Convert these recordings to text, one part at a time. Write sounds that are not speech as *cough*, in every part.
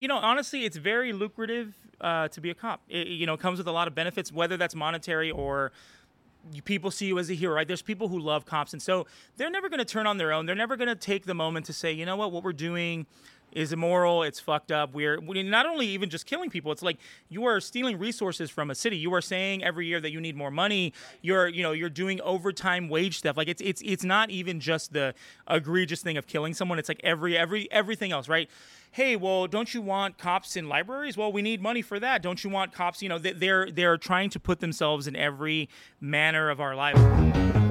You know, honestly, it's very lucrative uh, to be a cop. It, you know, comes with a lot of benefits, whether that's monetary or you, people see you as a hero, right? There's people who love cops, and so they're never going to turn on their own. They're never going to take the moment to say, you know what, what we're doing is immoral. It's fucked up. We're, we're not only even just killing people. It's like you are stealing resources from a city. You are saying every year that you need more money. You're you know you're doing overtime wage stuff. Like it's it's it's not even just the egregious thing of killing someone. It's like every every everything else, right? Hey, well, don't you want cops in libraries? Well, we need money for that. Don't you want cops? You know, they're they're trying to put themselves in every manner of our lives.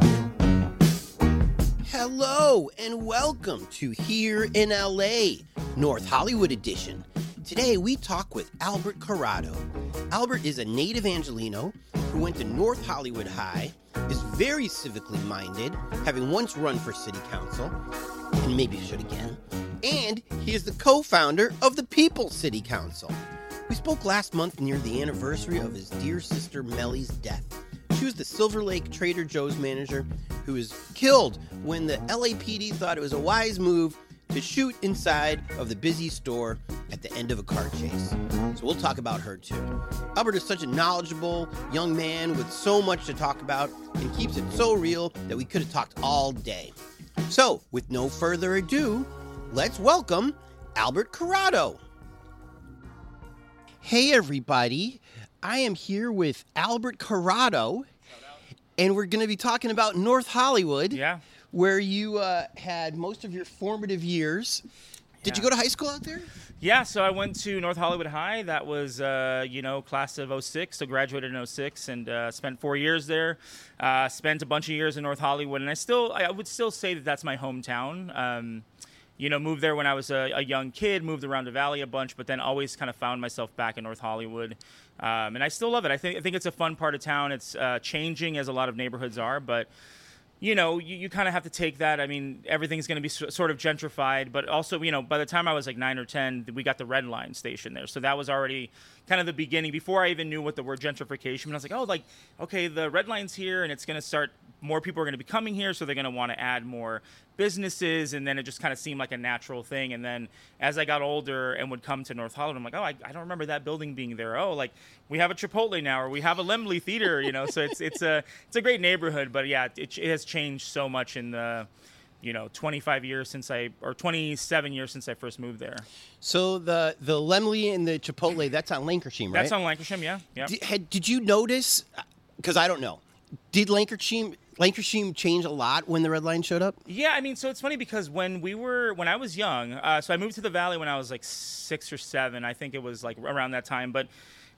Hello and welcome to Here in LA, North Hollywood edition. Today we talk with Albert Corado. Albert is a native Angelino who went to North Hollywood High, is very civically minded, having once run for city council, and maybe should again. And he is the co founder of the People City Council. We spoke last month near the anniversary of his dear sister Mely's death. She was the Silver Lake Trader Joe's manager who was killed when the LAPD thought it was a wise move to shoot inside of the busy store at the end of a car chase. So we'll talk about her too. Albert is such a knowledgeable young man with so much to talk about and keeps it so real that we could have talked all day. So, with no further ado, let's welcome Albert Corado. Hey, everybody. I am here with Albert Corado, and we're going to be talking about North Hollywood, Yeah. where you uh, had most of your formative years. Did you go to high school out there? Yeah, so I went to North Hollywood High. That was, uh, you know, class of 06, so graduated in 06 and uh, spent four years there. Uh, spent a bunch of years in North Hollywood, and I still, I would still say that that's my hometown. Um, you know, moved there when I was a, a young kid, moved around the valley a bunch, but then always kind of found myself back in North Hollywood. Um, and I still love it. I think, I think it's a fun part of town. It's uh, changing as a lot of neighborhoods are, but you know, you, you kind of have to take that. I mean, everything's going to be s- sort of gentrified, but also, you know, by the time I was like nine or 10, we got the Red Line station there. So that was already kind of the beginning before I even knew what the word gentrification. I was like, oh, like, okay, the Red Line's here and it's going to start, more people are going to be coming here. So they're going to want to add more businesses. And then it just kind of seemed like a natural thing. And then as I got older and would come to North Hollywood, I'm like, oh, I, I don't remember that building being there. Oh, like we have a Chipotle now, or we have a Laemmle Theater, you know. So it's it's a it's a great neighborhood, but yeah, it, it has changed so much in the you know 25 years since I or 27 years since I first moved there. So the the Laemmle and the Chipotle, that's on Lankershim, right? That's on Lankershim, yeah, yeah. Did, had, did you notice? Uh, because I don't know. Did Lankershim Lankershim change a lot when the Red Line showed up? Yeah, I mean, so it's funny because when we were when I was young, uh, so I moved to the valley when I was like six or seven. I think it was like around that time, but.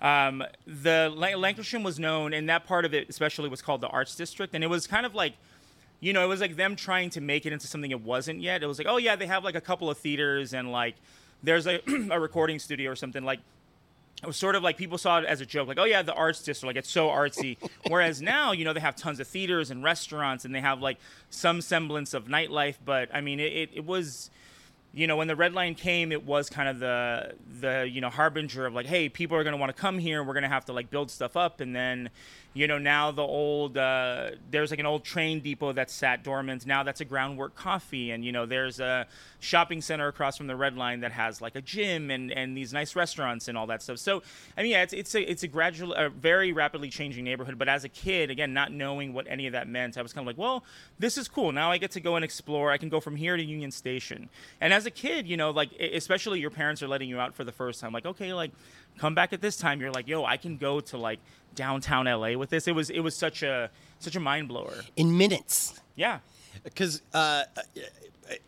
Um, the Lan- Lankershim was known, and that part of it especially was called the Arts District, and it was kind of like, you know, it was like them trying to make it into something it wasn't yet. It was like, oh yeah, they have like a couple of theaters, and like there's a, *clears throat* a recording studio or something. Like it was sort of like people saw it as a joke, like, oh yeah, the arts district, like it's so artsy. *laughs* Whereas now, you know, they have tons of theaters and restaurants, and they have like some semblance of nightlife. But I mean, it, it, it was, you know, when the red line came, it was kind of the the you know harbinger of like, hey, people are gonna want to come here. We're gonna have to like build stuff up, and then, you know, now the old uh, there's like an old train depot that sat dormant. Now that's a groundwork coffee, and you know, there's a shopping center across from the red line that has like a gym and and these nice restaurants and all that stuff. So I mean, yeah, it's it's a it's a gradual, a very rapidly changing neighborhood. But as a kid, again, not knowing what any of that meant, I was kind of like, well, this is cool. Now I get to go and explore. I can go from here to Union Station. And as a kid, you know, like especially your parents are letting you out for the first time. Like, okay, like come back at this time. You're like, yo, I can go to like downtown LA with this. It was it was such a such a mind blower. In minutes. Yeah. Because uh, uh,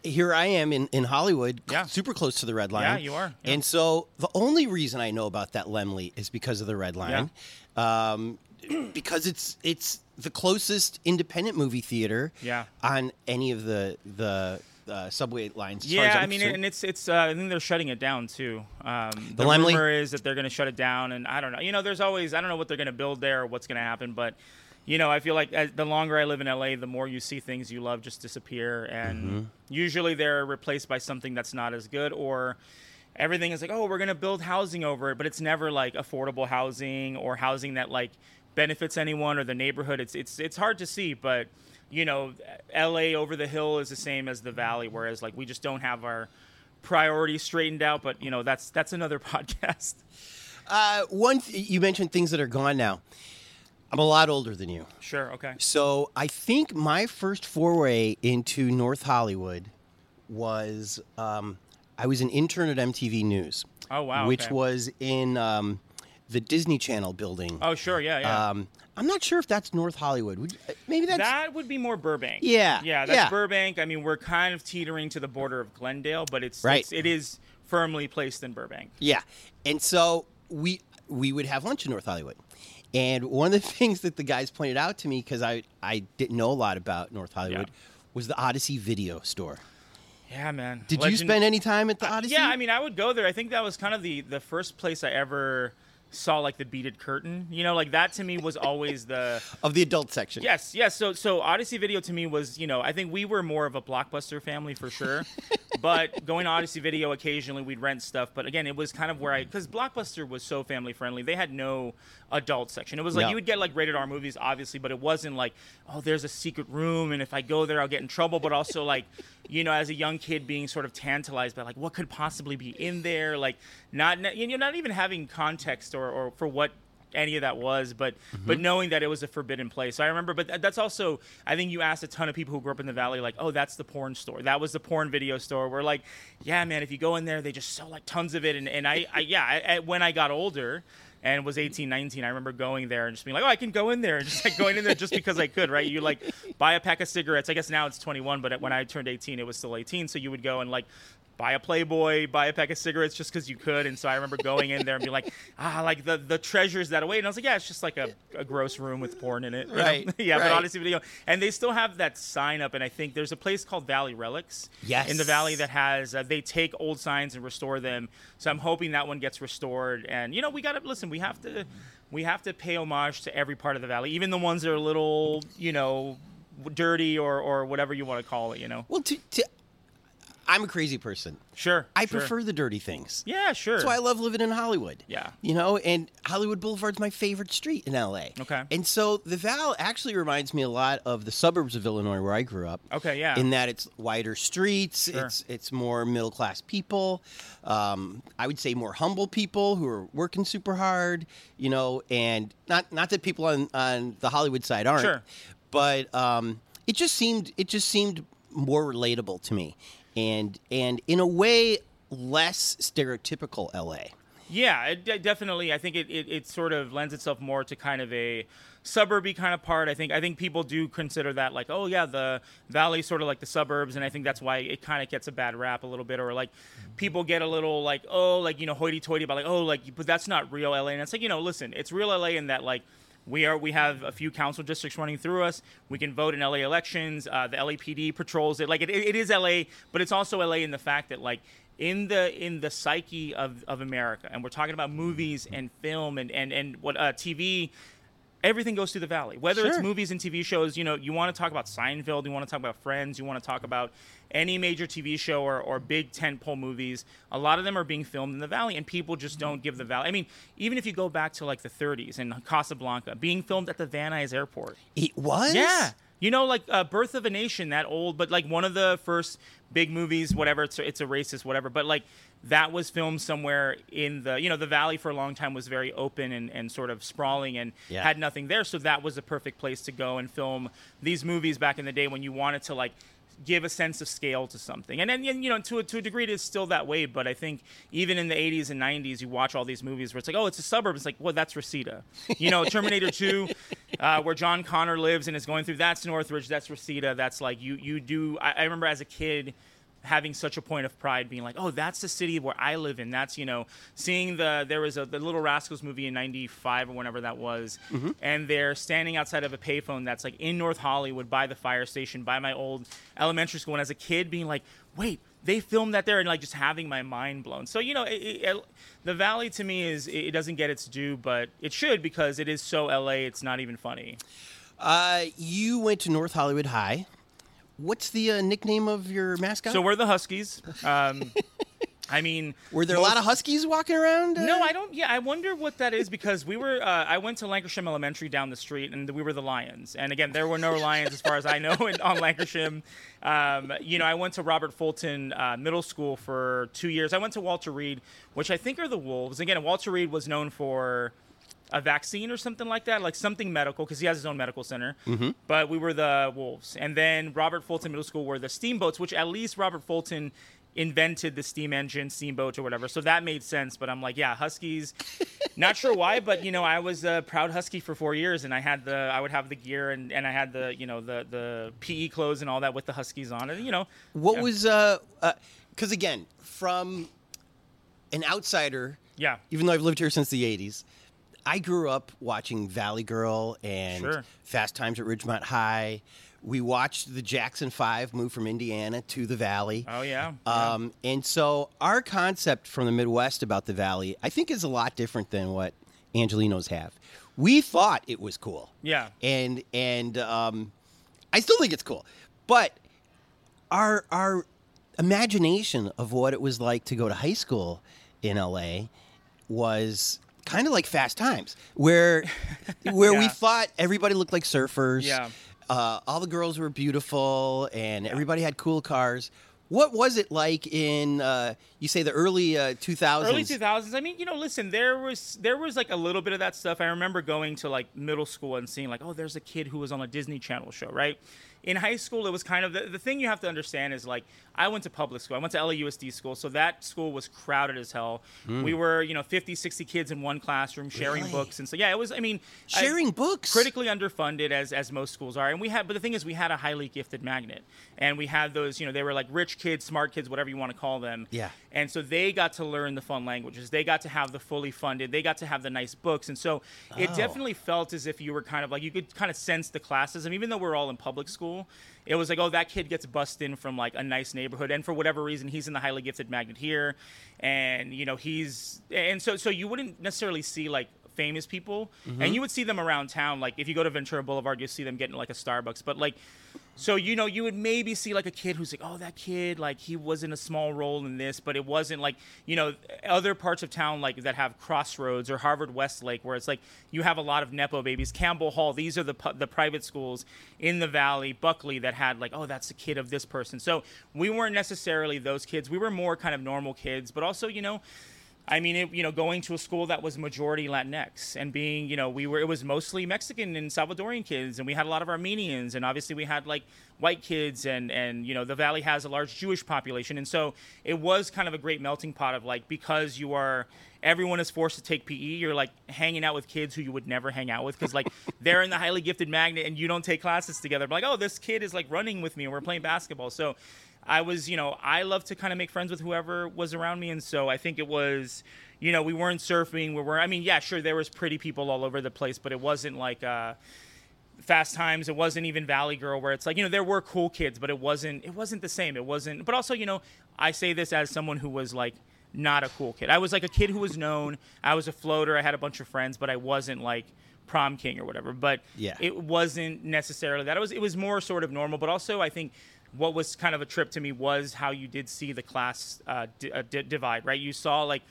here I am in, in Hollywood, Yeah. super close to the Red Line. Yeah, you are. Yeah. And so the only reason I know about that Laemmle is because of the Red Line. Um, *clears throat* because it's it's the closest independent movie theater Yeah. on any of the the uh, subway lines. as far as Yeah, I'm mean, concerned. and it's it's. Uh, I think they're shutting it down too. Um, the The rumor is that they're going to shut it down, and I don't know. You know, there's always I don't know what they're going to build there or what's going to happen, but you know, I feel like as, the longer I live in LA, the more you see things you love just disappear, and Mm-hmm. usually they're replaced by something that's not as good or. Everything is like, oh, we're gonna build housing over it, but it's never like affordable housing or housing that like benefits anyone or the neighborhood. It's it's it's hard to see, but you know, LA over the hill is the same as the valley, whereas like we just don't have our priorities straightened out. But you know, that's that's another *laughs* podcast. Uh, one, th- you mentioned things that are gone now. I'm a lot older than you. Sure. Okay. So I think my first foray into North Hollywood was um, I was an intern at MTV News. Oh, wow, Which okay. was in um, the Disney Channel building. Oh, sure. Yeah. Yeah. Um, I'm not sure if that's North Hollywood. Would, uh, maybe that's that would be more Burbank. Yeah, Yeah. That's yeah. Burbank. I mean, we're kind of teetering to the border of Glendale, but it's, Right. it's it is firmly placed in Burbank. Yeah, and so we we would have lunch in North Hollywood, and one of the *laughs* things that the guys pointed out to me because I I didn't know a lot about North Hollywood was the Odyssey Video Store. Yeah, man. Did you spend any time at the Odyssey? Yeah, I mean, I would go there. I think that was kind of the the first place I ever saw like the beaded curtain. You know, like that to me was always the *laughs* of the adult section. yes, yes. So so Odyssey Video to me was you know I think we were more of a blockbuster family for sure, *laughs* but going to Odyssey Video occasionally we'd rent stuff. But again, it was kind of where I because Blockbuster was so family friendly. They had no adult section. It was like No. you would get like rated R movies obviously, but it wasn't like oh there's a secret room and if I go there I'll get in trouble. But also like you know as a young kid being sort of tantalized by like what could possibly be in there? Like not you know not even having context or, or for what any of that was but mm-hmm. but knowing that it was a forbidden place. So i remember but that's also i think you asked a ton of people who grew up in the valley like oh that's the porn store. That was the porn video store. We're like yeah man if you go in there they just sell like tons of it. And, and i, *laughs* I yeah I, I, when i got older and was 18 19 i remember going there and just being like oh i can go in there and just like going in there just because i could right? You like buy a pack of cigarettes. I guess now it's 21 but when i turned 18 it was still 18 so you would go and like buy a Playboy, buy a pack of cigarettes just because you could. And so I remember going in there and be like, *laughs* ah, like the the treasures that await. And I was like, yeah, it's just like a, a gross room with porn in it. *laughs* Right, *laughs* yeah, right. but Odyssey Video. And they still have that sign up. And I think there's a place called Valley Relics Yes. in the valley that has, uh, they take old signs and restore them. So I'm hoping that one gets restored. And, you know, we got to, listen, we have to, we have to pay homage to every part of the valley, even the ones that are a little, you know, dirty or, or whatever you want to call it, you know? Well, to, to, I'm a crazy person. Sure. I sure. prefer the dirty things. Yeah, sure. That's why I love living in Hollywood. Yeah. You know, and Hollywood Boulevard's my favorite street in LA. Okay. And so the Val actually reminds me a lot of the suburbs of Illinois where I grew up. Okay, yeah. In that it's wider streets, Sure. it's it's more middle class people. Um, I would say more humble people who are working super hard, you know, and not not that people on, on the Hollywood side aren't. Sure. But um, it just seemed it just seemed more relatable to me. And and in a way less stereotypical LA. Yeah, it, de- definitely. I think it, it, it sort of lends itself more to kind of a suburby kind of part. I think I think people do consider that like, oh yeah, the valley sort of like the suburbs, and I think that's why it kind of gets a bad rap a little bit, or like people get a little like, oh, like you know, hoity-toity about like, oh, like, but that's not real LA, and it's like, you know, listen, it's real LA in that like. We are. We have a few council districts running through us. We can vote in LA elections. Uh, the LAPD patrols it. Like it, it is LA, but it's also LA in the fact that like in the in the psyche of, of America, and we're talking about movies and film and and and what uh, TV. Everything goes through the valley. Whether it's movies and TV shows, you know, you want to talk about Seinfeld, you want to talk about Friends, you want to talk about any major TV show or, or big tentpole movies. A lot of them are being filmed in the valley, and people just don't give the valley. I mean, even if you go back to like the 30s and Casablanca, being filmed at the Van Nuys Airport. It was? Yeah. You know, like uh, Birth of a Nation, that old, but like one of the first big movies, whatever. It's a, it's a racist, whatever. But like that was filmed somewhere in the, you know, the valley for a long time was very open and, and sort of sprawling and Yeah. had nothing there. So that was a perfect place to go and film these movies back in the day when you wanted to like give a sense of scale to something. And then, you know, to a, to a degree, it is still that way. But I think even in the 80s and 90s, you watch all these movies where it's like, oh, it's a suburb. It's like, well, that's Reseda. You know, Terminator *laughs* 2, uh, where John Connor lives and is going through, that's Northridge, that's Reseda. That's like, you, you do. I, I remember as a kid, having such a point of pride being like oh that's the city where i live in. That's you know seeing the there was a the little rascals movie in 95 or whenever that was and they're standing outside of a payphone that's like in north hollywood by the fire station by my old elementary school and as a kid being like wait they filmed that there and like just having my mind blown. So you know it, it- the valley to me is it doesn't get its due but it should because it is so la it's not even funny. Uh, you went to North Hollywood High. What's the uh, nickname of your mascot? So we're the Huskies. Um, I mean, *laughs* Were there a lot of Huskies walking around? No, I don't. Yeah, I wonder what that is because we were. Uh, I went to Lankershim Elementary down the street, and we were the Lions. And again, there were no *laughs* Lions as far as I know in, on Lankershim. Um, you know, I went to Robert Fulton uh, Middle School for two years. I went to Walter Reed, which I think are the Wolves. Again, Walter Reed was known for a vaccine or something like that, like something medical, because he has his own medical center. Mm-hmm. But we were the Wolves, and then Robert Fulton Middle School were the Steamboats, which at least Robert Fulton invented the steam engine, steamboat, or whatever. So that made sense. But I'm like, yeah, Huskies. *laughs* Not sure why, but you know, I was a proud Husky for four years, and I had the, I would have the gear, and, and I had the, you know, the the PE clothes and all that with the Huskies on it. You know, What yeah. was uh? Because again, from an outsider, yeah, even though I've lived here since the '80s, I grew up watching Valley Girl and Sure. Fast Times at Ridgemont High. We watched the Jackson Five move from Indiana to the Valley. oh yeah, yeah. Um, and so our concept from the Midwest about the Valley, I think, is a lot different than what Angelinos have. We thought it was cool, yeah. and and um, I still think it's cool, but our our imagination of what it was like to go to high school in LA was kind of like Fast Times, where *laughs* where we Yeah. thought everybody looked like surfers. Yeah. Uh, all the girls were beautiful, and everybody had cool cars. What was it like in uh, you say the early uh, 2000s? early 2000s i mean you know listen there was there was like a little bit of that stuff i remember going to like middle school and seeing like oh there's a kid who was on a disney channel show right in high school it was kind of the, the thing you have to understand is like i went to public school i went to lausd school so that school was crowded as hell hmm. we were you know 50 60 kids in one classroom sharing Really? books and so yeah it was i mean I- sharing books. critically underfunded as as most schools are and we had but the thing is we had a highly gifted magnet and we had those you know they were like rich kids smart kids whatever you want to call them Yeah. and so they got to learn the fun languages they got to have the fully funded they got to have the nice books and so it Oh. definitely felt as if you were kind of like you could kind of sense the classism even though we're all in public school it was like oh that kid gets bussed in from like a nice neighborhood and for whatever reason he's in the highly gifted magnet here and you know he's and so so you wouldn't necessarily see like famous people and mm-hmm. you would see them around town. Like if you go to ventura boulevard you'll see them getting like a starbucks but like so you know you would maybe see like a kid who's like oh that kid like he was in a small role in this but it wasn't like you know other parts of town like that have crossroads or harvard westlake where it's like you have a lot of nepo babies campbell hall these are the the private schools in the valley buckley that had like oh that's the kid of this person. So we weren't necessarily those kids. We were more kind of normal kids but also you know I mean, it, you know, going to a school that was majority Latinx and being, you know, we were, it was mostly Mexican and Salvadorian kids, and we had a lot of Armenians, and obviously we had like white kids, and, and, you know, the Valley has a large Jewish population. And so it was kind of a great melting pot of like, because you are, everyone is forced to take PE, you're like hanging out with kids who you would never hang out with because like *laughs* they're in the highly gifted magnet and you don't take classes together. But like, oh, this kid is like running with me and we're playing basketball. So, I was, you know, I love to kind of make friends with whoever was around me, and so I think it was, you know, we weren't surfing. We were, I mean, yeah, sure, there was pretty people all over the place, but it wasn't like uh, Fast Times. It wasn't even Valley Girl, where it's like, you know, there were cool kids, but it wasn't, it wasn't the same. It wasn't. But also, you know, I say this as someone who was like not a cool kid. I was like a kid who was known. I was a floater. I had a bunch of friends, but I wasn't like prom king or whatever. But Yeah. it wasn't necessarily that. It was it was more sort of normal. But also, I think what was kind of a trip to me was how you did see the class uh, uh, di- divide. Right, you saw like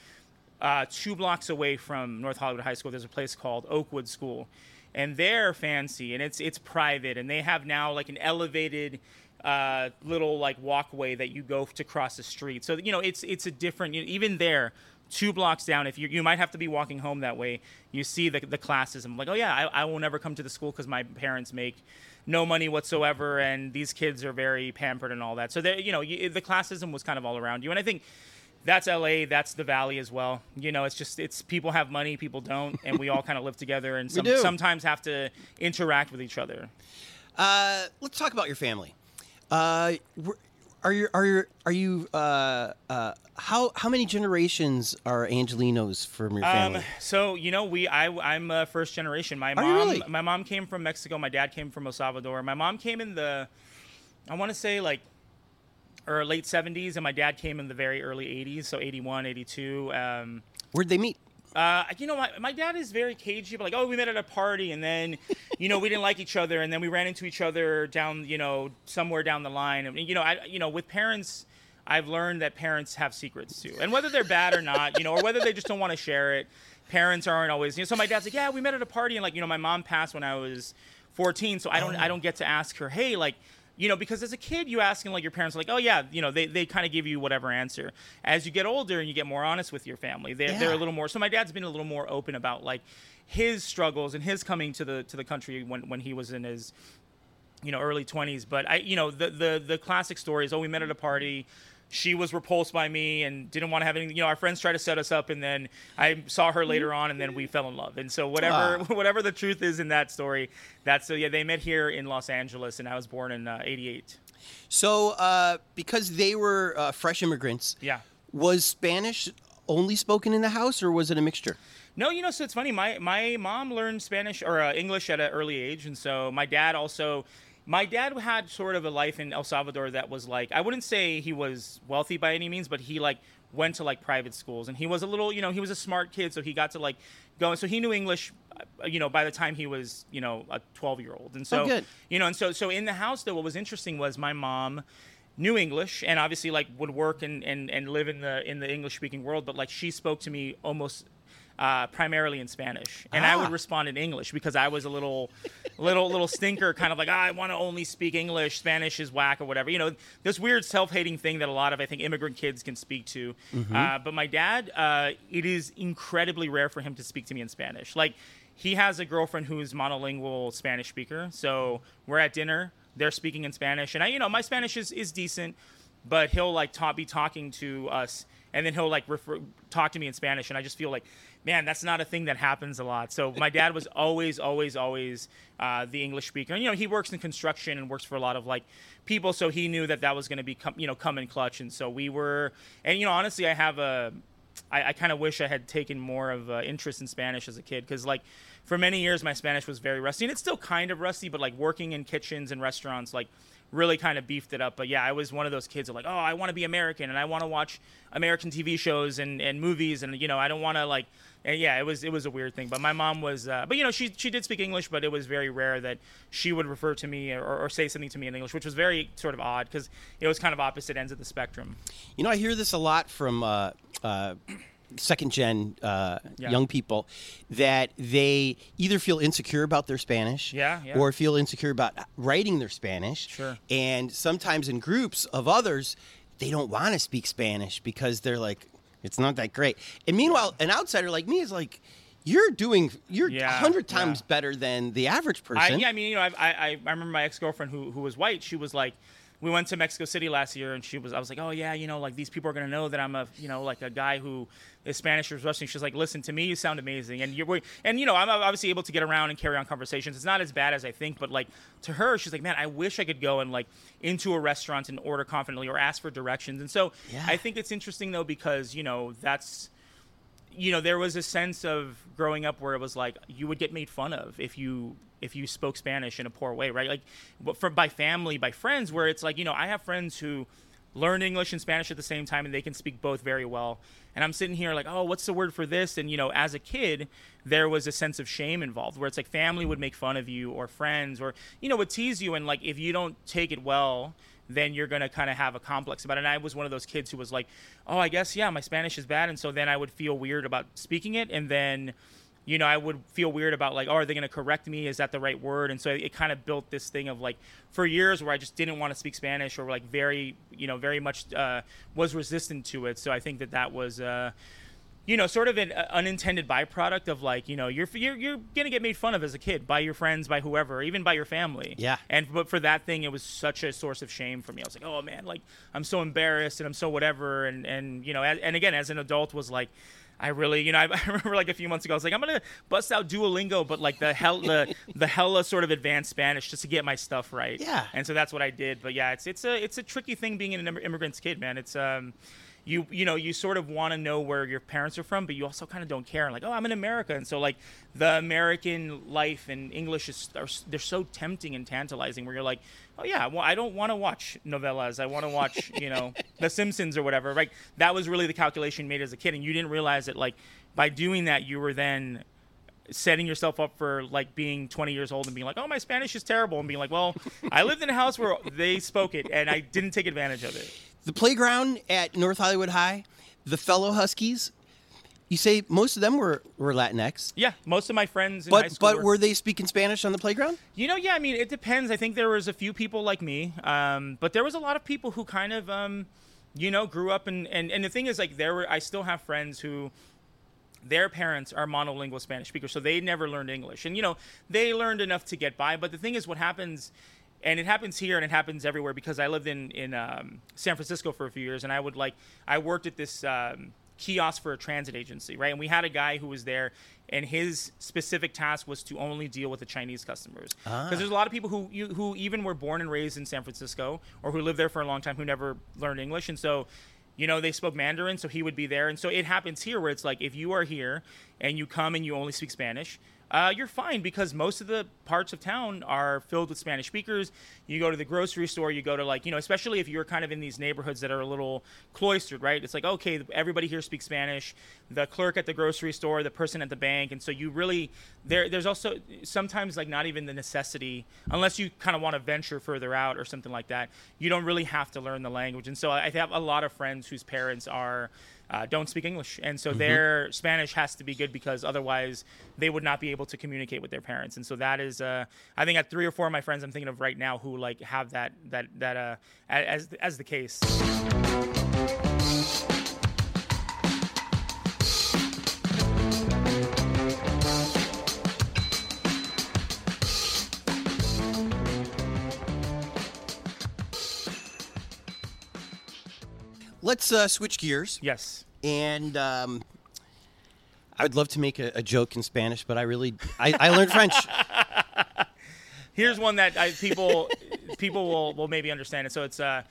uh, two blocks away from North Hollywood High School. There's a place called Oakwood School, and they're fancy and it's it's private, and they have now like an elevated. Uh, little like walkway that you go to cross the street. So you know it's it's a different. Even there, two blocks down, if you you might have to be walking home that way, you see the the classism. Like, oh yeah, I, I will never come to the school because my parents make no money whatsoever, and these kids are very pampered and all that. So there, you know, you, the classism was kind of all around you, and I think that's LA, that's the Valley as well. You know, it's just it's people have money, people don't, and we all kind of live together, and *laughs* some, sometimes have to interact with each other. Uh, let's talk about your family. Uh, were- are you are you are you uh, uh, how how many generations are Angelinos from your family? Um, so you know, we I I'm uh, first generation. My mom really? my mom came from Mexico. My dad came from El Salvador. My mom came in the I want to say like or late 70s and my dad came in the very early 80s so 81 82 um, Where'd they meet? Uh, you know, my, my dad is very cagey, but like, oh, we met at a party, and then, you know, we didn't like each other, and then we ran into each other down, you know, somewhere down the line, and you know, I, you know, with parents, I've learned that parents have secrets too, and whether they're bad or not, you know, or whether they just don't want to share it. Parents aren't always. You know, so my dad's like, yeah, we met at a party, and like, you know, my mom passed when I was 14, so I don't, I don't get to ask her, hey, like, you know, because as a kid, you asking like your parents, are like, oh yeah, you know, they, they kind of give you whatever answer. As you get older and you get more honest with your family, they're, they're a little more. So my dad's been a little more open about like his struggles and his coming to the to the country when when he was in his you know early 20s but i you know the the the classic story is oh we met at a party she was repulsed by me and didn't want to have anything you know our friends tried to set us up and then i saw her later on and then we fell in love and so whatever Ah. *laughs* whatever the truth is in that story that's so yeah they met here in los angeles and i was born in uh, 88 So, uh, because they were uh, fresh immigrants, yeah was Spanish only spoken in the house, or was it a mixture? No, you know, so it's funny. My my mom learned Spanish or uh, English at an early age, and so my dad also. My dad had sort of a life in El Salvador that was like I wouldn't say he was wealthy by any means, but he like went to like private schools, and he was a little, you know, he was a smart kid, so he got to like go. So he knew English, uh, you know, by the time he was, you know, a twelve year old, and so Oh, you know, and so so in the house though, what was interesting was my mom knew English and obviously like would work and, and, and live in the in the English speaking world, but like she spoke to me almost uh, primarily in Spanish, and I Ah. would respond in English because I was a little, little, little stinker, kind of like "Ah, I want to only speak English. Spanish is whack or whatever. You know, this weird self-hating thing that a lot of I think immigrant kids can speak to. Uh, but my dad, uh, it is incredibly rare for him to speak to me in Spanish. Like he has a girlfriend who's monolingual Spanish speaker, so we're at dinner, they're speaking in Spanish, and I, you know, my Spanish is is decent but he'll like ta- be talking to us and then he'll like refer- talk to me in spanish and i just feel like man that's not a thing that happens a lot so my dad was always always always uh, the english speaker and you know he works in construction and works for a lot of like people so he knew that that was going to be com- you know come in clutch and so we were and you know honestly i have a I, I kind of wish I had taken more of uh, interest in Spanish as a kid because, like, for many years my Spanish was very rusty, and it's still kind of rusty. But like working in kitchens and restaurants, like, really kind of beefed it up. But yeah, I was one of those kids who like, oh, I want to be American and I want to watch American TV shows and, and movies, and you know, I don't want to like. And yeah, it was it was a weird thing. But my mom was, uh, but you know, she she did speak English, but it was very rare that she would refer to me or, or say something to me in English, which was very sort of odd because it was kind of opposite ends of the spectrum. You know, I hear this a lot from uh, uh, second gen uh, Yeah. young people that they either feel insecure about their Spanish Yeah, yeah. or feel insecure about writing their Spanish. Sure. And sometimes in groups of others, they don't want to speak Spanish because they're like, it's not that great. And meanwhile, an outsider like me is like, you're doing, you're a Yeah, hundred times yeah. better than the average I, person. yeah, I mean, you know, I, I, I remember my ex girlfriend who, who was white. She was like, we went to Mexico City last year, and she was, I was like, oh yeah, you know, like these people are gonna know that I'm a, you know, like a guy who is Spanish or Russian. She's like, listen to me, you sound amazing, and you're, and you know, I'm obviously able to get around and carry on conversations. It's not as bad as I think, but like to her, she's like, man, I wish I could go and like into a restaurant and order confidently or ask for directions. And so Yeah. I think it's interesting though because you know that's you know there was a sense of growing up where it was like you would get made fun of if you if you spoke spanish in a poor way right? Like for by family by friends where it's like you know i have friends who learn english and spanish at the same time and they can speak both very well. And i'm sitting here like oh what's the word for this? And you know as a kid there was a sense of shame involved where it's like family would make fun of you or friends or you know would tease you and like if you don't take it well then you're going to kind of have a complex about it. And I was one of those kids who was like, oh, I guess, yeah, my Spanish is bad. And so then I would feel weird about speaking it. And then, you know, I would feel weird about like, oh, are they going to correct me? Is that the right word? And so it kind of built this thing of like, for years where I just didn't want to speak Spanish or like very, you know, very much uh, was resistant to it. So I think that that was, uh, you know, sort of an uh, unintended byproduct of like, you know, you're you're you're gonna get made fun of as a kid by your friends, by whoever, even by your family. Yeah. And but for that thing, it was such a source of shame for me. I was like, oh man, like I'm so embarrassed and I'm so whatever, and and you know, and, and again, as an adult, was like. I really, you know, I, *laughs* I remember like a few months ago, I was like, I'm gonna bust out Duolingo, but like the hell, the *laughs* the hella sort of advanced Spanish just to get my stuff right. Yeah. And so that's what I did. But yeah, it's it's a it's a tricky thing being an imm- immigrant's kid, man. It's um, you you know you sort of want to know where your parents are from, but you also kind of don't care. Like, oh, I'm in America, and so like the American life and English is are, they're so tempting and tantalizing. Where you're like, oh yeah, well I don't want to watch novelas. I want to watch *laughs* you know The Simpsons or whatever. Right? That was really the calculation made as a kid, and you didn't realize that like by doing that you were then setting yourself up for like being 20 years old and being like, oh, my Spanish is terrible, and being like, well, I lived in a house where they spoke it and I didn't take advantage of it. The playground at North Hollywood High, the fellow Huskies. You say most of them were, were Latinx, Yeah, most of my friends in high but but were they speaking Spanish on the playground? You know, yeah, I mean, it depends. I think there was a few people like me, um, but there was a lot of people who kind of, um, you know, grew up and, and and the thing is, like, there were I still have friends who their parents are monolingual Spanish speakers, so they never learned English, and you know, they learned enough to get by. But the thing is, what happens, and it happens here and it happens everywhere because I lived in in um, San Francisco for a few years, and I would like I worked at this. Um, kiosk for a transit agency, right? And we had a guy who was there, and his specific task was to only deal with the Chinese customers. Because there's a lot of people who you, who even were born and raised in San Francisco or who lived there for a long time who never learned English, and so. You know, they spoke Mandarin, so he would be there. And so it happens here where it's like if you are here and you come and you only speak Spanish, uh, you're fine because most of the parts of town are filled with Spanish speakers. You go to the grocery store, you go to like, you know, especially if you're kind of in these neighborhoods that are a little cloistered, right? It's like, okay, everybody here speaks Spanish. The clerk at the grocery store, the person at the bank. And so you really, there, there's also sometimes like not even the necessity, unless you kind of want to venture further out or something like that, you don't really have to learn the language. And so I have a lot of friends whose parents are, uh, don't speak English, and so their Spanish has to be good because otherwise they would not be able to communicate with their parents. And so that is, uh, I think, at three or four of my friends I'm thinking of right now who like have that that that uh, as as the case. Let's uh, switch gears, Yes. and um, I would love to make a, a joke in Spanish, but I really I, I learned French. *laughs* Here's one that I, people people will, will maybe understand it. So it's uh,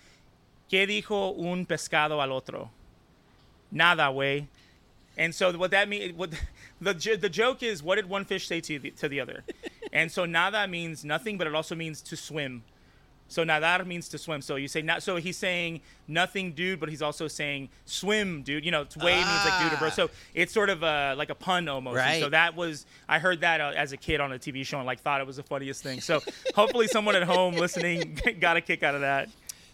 ¿Qué dijo un pescado al otro? Nada, güey. And so what that means, what the the joke is, what did one fish say to the, to the other? And so nada means nothing, but it also means to swim. So nadar means to swim. So you say not. So he's saying nothing, dude, but he's also saying swim, dude. You know, it's güey means like dude or bro. Ah. So it's sort of uh, like a pun almost. And So that was I heard that uh, as a kid on a TV show and like thought it was the funniest thing. So hopefully someone at home listening *laughs* got a kick out of that.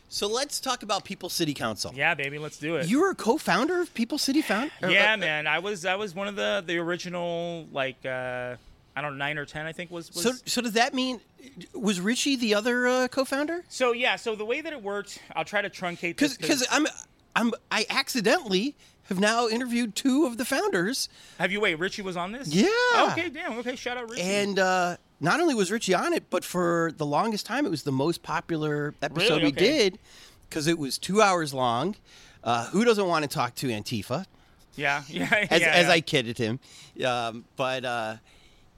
So let's talk about People City Council. Yeah, baby, let's do it. You were a co-founder of People City Found. yeah, uh, man, I was I was one of the the original like uh, I don't know nine or ten I think was was. So so does that mean was Richie the other uh, co-founder? So yeah, so the way that it worked, I'll try to truncate this Because I'm I'm I accidentally have now interviewed two of the founders, have you wait? Richie was on this? Yeah. Okay, damn. Okay, shout out Richie. and uh, not only was Richie on it, but for the longest time, it was the most popular episode Really? we Okay. did because it was two hours long. Uh, who doesn't want to talk to Antifa? yeah, *laughs* yeah, As, yeah, as yeah. I kidded him, um, but uh,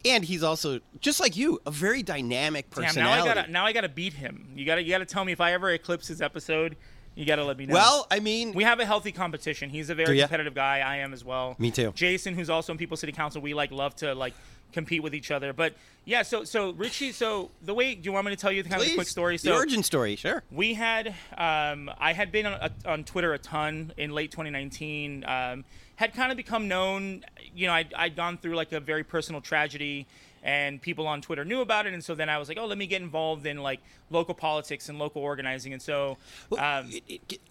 and he's also just like you, a very dynamic Damn, personality. now I gotta now I gotta beat him. You gotta you gotta tell me if I ever eclipse his episode. You gotta let me know. well, I mean, we have a healthy competition. He's a very competitive guy. I am as well. Me too. Jason, who's also in People City Council, we like love to like compete with each other. But yeah, so so Richie, so the way do you want me to tell you the kind of please, a quick story? the origin story, sure. we had um, I had been on, on Twitter a ton in late 2019. Um, had kind of become known. You know, I'd, I'd gone through like a very personal tragedy, and people on Twitter knew about it. And so then I was like, oh, let me get involved in like local politics and local organizing. And so. Well, Um, it- it-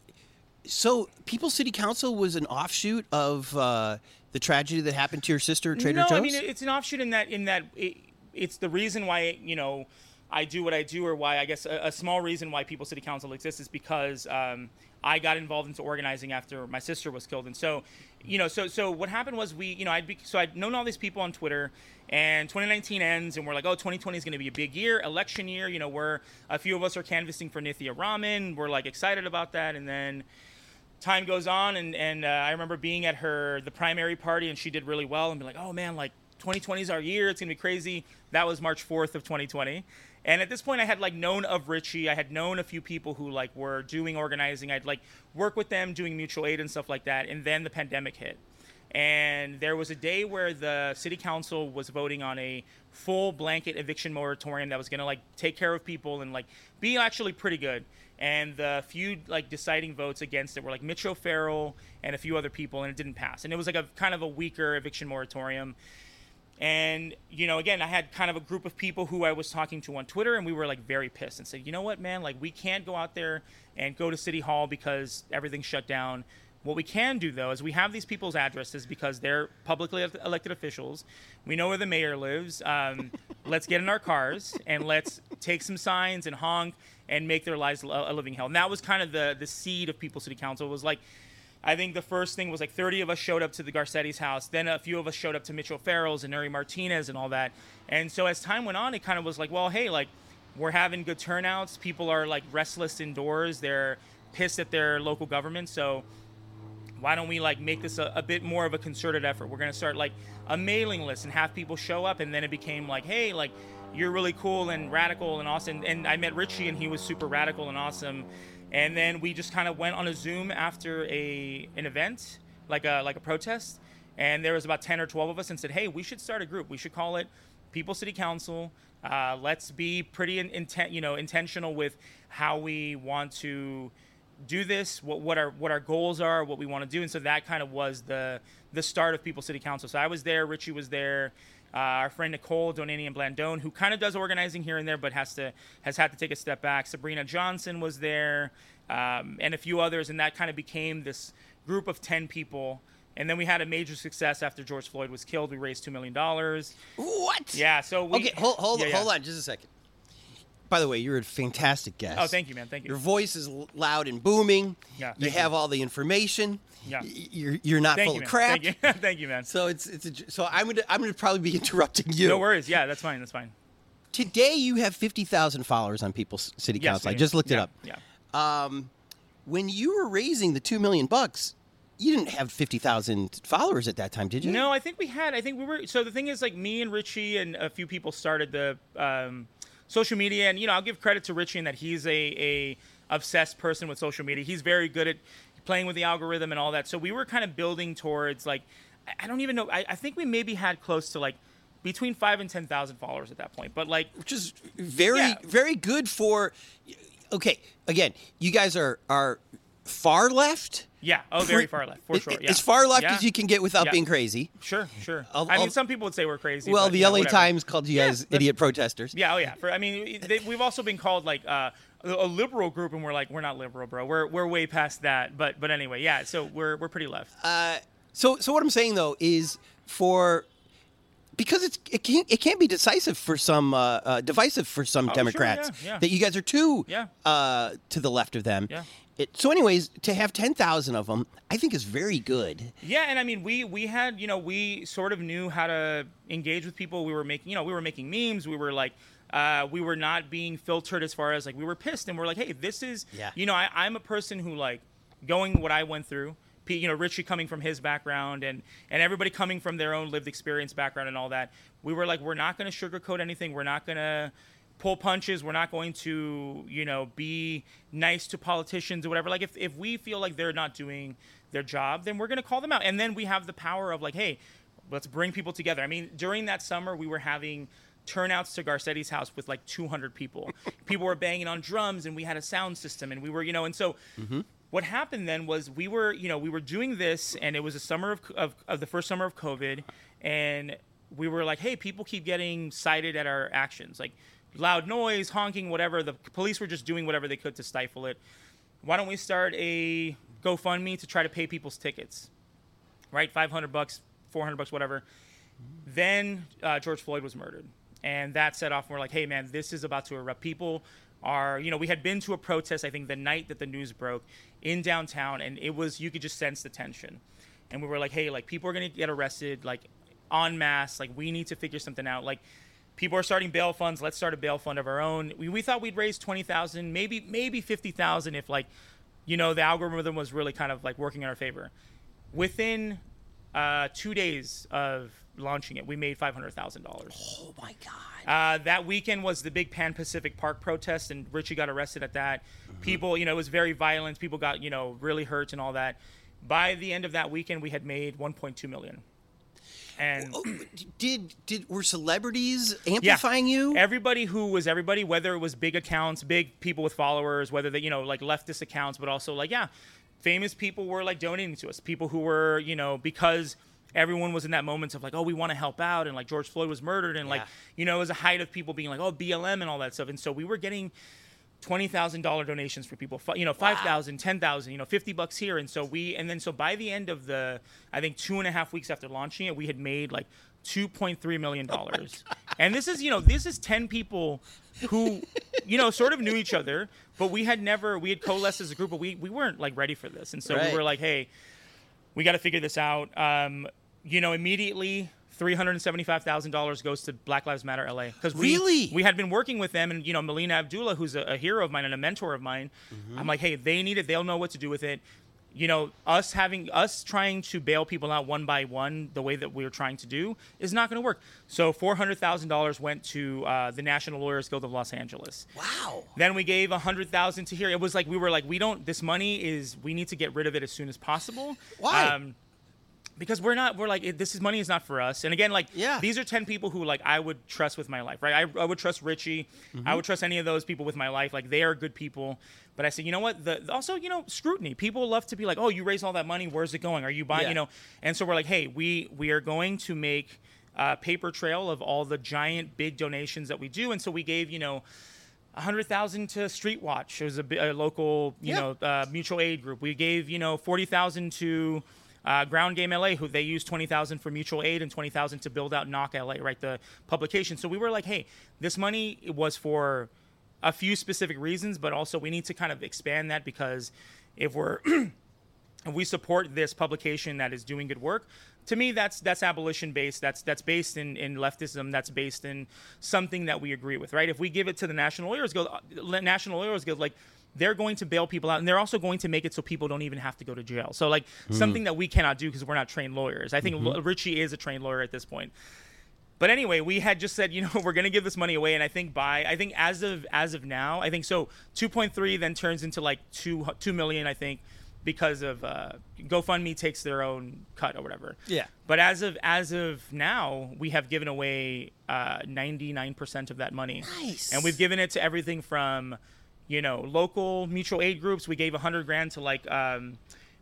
so, People City Council was an offshoot of uh, the tragedy that happened to your sister, Trader no, Joe's. I mean it's an offshoot in that in that it, it's the reason why you know I do what I do, or why I guess a, a small reason why People City Council exists is because um, I got involved into organizing after my sister was killed, and so you know, so so what happened was we, you know, I'd be so I'd known all these people on Twitter, and 2019 ends, and we're like, oh, 2020 is going to be a big year, election year. You know, we're a few of us are canvassing for Nithya Raman. We're like excited about that, and then time goes on and, and uh, i remember being at her the primary party and she did really well and be like oh man like 2020 is our year it's gonna be crazy that was march 4th of 2020 and at this point i had like known of richie. I had known a few people who like were doing organizing. I'd like work with them doing mutual aid and stuff like that. And then the pandemic hit. And there was a day where the city council was voting on a full blanket eviction moratorium that was going to like take care of people and like be actually pretty good. And the few like deciding votes against it were like Mitch O'Farrell and a few other people and it didn't pass. And it was like a kind of a weaker eviction moratorium And you know, again, I had kind of a group of people who I was talking to on Twitter, and we were like very pissed and said, you know what, man, like we can't go out there and go to City Hall because everything's shut down. What we can do though is we have these people's addresses because they're publicly elected officials. We know where the mayor lives. Um, *laughs* let's get in our cars and let's take some signs and honk and make their lives a living hell. And that was kind of the the seed of People City Council. Was like I think the first thing was like 30 of us showed up to the Garcetti's house. Then a few of us showed up to Mitchell O'Farrell's and Nury Martinez and all that. And so as time went on, it kind of was like, well, hey, like we're having good turnouts. People are like restless indoors. They're pissed at their local government. So why don't we like make this a, a bit more of a concerted effort? We're gonna start like a mailing list and have people show up. And then it became like, hey, like you're really cool and radical and awesome. And I met Richie and he was super radical and awesome and then we just kind of went on a Zoom after a an event, like a like a protest, and there was about ten or twelve of us, and said, "Hey, we should start a group. We should call it People City Council. Uh, let's be pretty in, intent, you know, intentional with how we want to." do this what, what our what our goals are what we want to do and so that kind of was the the start of people city council so i was there richie was there uh, our friend Nicole Donani and Blandone, who kind of does organizing here and there, but has to has had to take a step back. Sabrina Johnson was there, um, and a few others, and that kind of became this group of ten people. And then we had a major success after George Floyd was killed. We raised two million dollars. What? Yeah. So we, okay, hold hold, yeah, yeah. hold on just a second. By the way, you're a fantastic guest. Oh, thank you, man. Thank you. Your voice is loud and booming. Yeah. You have all the information. Yeah. You're you're not Thank full you, of crap. Thank you, *laughs* thank you, man. So it's it's a, so I'm gonna I'm gonna probably be *laughs* interrupting you. No worries. Yeah, that's fine. That's fine. Today you have fifty thousand followers on People's City Yes, Council. I just looked it up. Yeah. Um, when you were raising the two million bucks, you didn't have fifty thousand followers at that time, did you? No, I think we had. I think we were. So the thing is, like me and Richie and a few people started the um, social media, and you know, I'll give credit to Richie in that he's a, a obsessed person with social media. He's very good at playing with the algorithm and all that. So we were kind of building towards like, I- don't even know. I, I think we maybe had close to like between five and ten thousand followers at that point. But like, which is very Yeah. very good for. Okay, again, you guys are are far left. yeah, oh, very far left for sure. Yeah. As far left Yeah. as you can get without Yeah. being crazy. Sure, sure. I'll- I mean, I'll- some people would say we're crazy. Well, but, the you know, LA whatever. Times called you guys idiot protesters. Yeah, oh yeah. For I mean, they, we've also been called like uh, a liberal group, and we're like, we're not liberal, bro. We're we're way past that. But but anyway, yeah. So we're we're pretty left. Uh, so so what I'm saying though is for because it's it can't it can't be decisive for some uh, uh, divisive for some Oh, sure, Democrats yeah, yeah. that you guys are too Yeah. uh, to the left of them. It, so, anyways, to have ten thousand of them, I think is very good. Yeah, and I mean, we we had you know we sort of knew how to engage with people. We were making you know we were making memes. We were like. Uh, we were not being filtered as far as like we were pissed and we're like hey this is Yeah. you know I, i'm a person who like going what i went through you know richie coming from his background and and everybody coming from their own lived experience background and all that we were like we're not going to sugarcoat anything we're not going to pull punches. We're not going to you know be nice to politicians or whatever. Like if, if we feel like they're not doing their job then we're going to call them out. And then we have the power of like hey let's bring people together. I mean during that summer we were having turnouts to Garcetti's house with like 200 people. *laughs* people were banging on drums and we had a sound system and we were, you know, and so mm-hmm. what happened then was we were, you know, we were doing this and it was a summer of, of, of the first summer of COVID and we were like, hey, people keep getting cited at our actions, like loud noise, honking, whatever. The police were just doing whatever they could to stifle it. Why don't we start a GoFundMe to try to pay people's tickets? Right, 500 bucks, 400 bucks, whatever. Then uh, George Floyd was murdered, and that set off. We're like, hey man, this is about to erupt. People are, you know, we had been to a protest. I think the night that the news broke in downtown, and it was you could just sense the tension. And we were like, hey, like people are gonna get arrested, like en masse. Like we need to figure something out. Like people are starting bail funds. Let's start a bail fund of our own. We, we thought we'd raise twenty thousand, maybe maybe fifty thousand if like, you know, the algorithm was really kind of like working in our favor. Within uh, two days of launching it, we made five hundred thousand dollars. Oh my god! Uh, that weekend was the big Pan Pacific Park protest, and Richie got arrested at that. People, you know, it was very violent. People got, you know, really hurt and all that. By the end of that weekend, we had made 1.2 million. And Oh, did did were celebrities amplifying you? Everybody who was everybody, whether it was big accounts, big people with followers, whether they, you know, like leftist accounts, but also like, yeah, famous people were like donating to us. People who were, you know, because everyone was in that moment of like, oh, we want to help out, and like George Floyd was murdered, and like you know, it was a height of people being like, oh, BLM and all that stuff, and so we were getting twenty thousand dollar donations for people, you know, five thousand, ten thousand, you know, fifty bucks here, and so we, and then so by the end of the, I think two and a half weeks after launching it, we had made like two point three million dollars, and this is, you know, this is ten people who, you know, sort of knew each other, but we had never, we had coalesced as a group, but we we weren't like ready for this, and so Right. we were like, hey, we got to figure this out. Um, you know, immediately. Three hundred and seventy-five thousand dollars goes to Black Lives Matter LA because we Really? we had been working with them, and you know, Melina Abdullah, who's a, a hero of mine and a mentor of mine. Mm-hmm. I'm like, hey, they need it. They'll know what to do with it. You know, us having us trying to bail people out one by one, the way that we're trying to do, is not going to work. So, four hundred thousand dollars went to uh, the National Lawyers Guild of Los Angeles. Wow. Then we gave a hundred thousand to here. It was like we were like, we don't. This money is we need to get rid of it as soon as possible. Why? Um, because we're not. We're like this is money is not for us. And again, like Yeah. these are ten people who like I would trust with my life, right? I, I would trust Richie. Mm-hmm. I would trust any of those people with my life. Like they are good people. But I said, you know what? The also, you know, scrutiny. People love to be like, oh, you raised all that money. Where's it going? Are you buying? Yeah. You know. And so we're like, hey, we we are going to make a paper trail of all the giant big donations that we do. And so we gave, you know. A hundred thousand to Street Watch. It was a, a local, you Yeah. know, uh, mutual aid group. We gave, you know, forty thousand to uh, Ground Game LA, who they used twenty thousand for mutual aid and twenty thousand to build out Knock LA, right? The publication. So we were like, hey, this money was for a few specific reasons, but also we need to kind of expand that because if we're *clears throat* if we support this publication that is doing good work to me that's that's abolition based that's that's based in in leftism that's based in something that we agree with right if we give it to the national lawyers guild uh, national lawyers guild like they're going to bail people out and they're also going to make it so people don't even have to go to jail so like hmm. something that we cannot do because we're not trained lawyers i think mm-hmm. Lo- richie is a trained lawyer at this point but anyway, we had just said, you know, *laughs* we're going to give this money away, and I think by I think as of as of now, I think so. Two point three then turns into like two two million, I think, because of uh, GoFundMe takes their own cut or whatever. Yeah. But as of as of now, we have given away uh, ninety nine percent of that money. Nice. And we've given it to everything from, you know, local mutual aid groups. We gave a hundred grand to like. Um,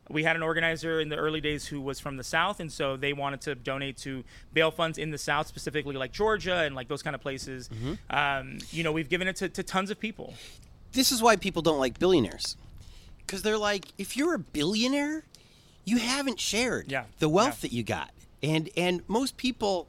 we had an organizer in the early days who was from the south and so they wanted to donate to bail funds in the south specifically like georgia and like those kind of places Mm-hmm. um, you know we've given it to, to tons of people This is why people don't like billionaires. Because they're like, if you're a billionaire, you haven't shared Yeah. the wealth Yeah. that you got. And and most people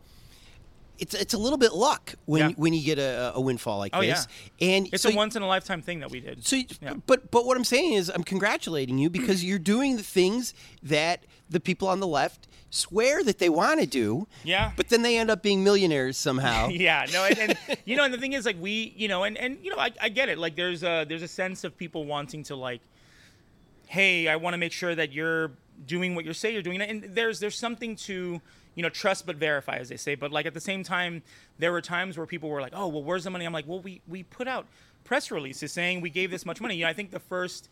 it's it's a little bit luck when Yeah. when you get a, a windfall like Oh, this. And it's so a once in a lifetime thing that we did So, Yeah. but but what I'm saying is, I'm congratulating you because you're doing the things that the people on the left swear that they want to do. Yeah. But then they end up being millionaires somehow. *laughs* yeah no and, and *laughs* you know and the thing is like we you know and and you know I, I get it like there's a there's a sense of people wanting to like hey i want to make sure that you're doing what you say you're doing and there's there's something to you know trust but verify as they say. But like at the same time there were times where people were like oh well where's the money? I'm like well we we put out press releases saying we gave this much money. You know i think the first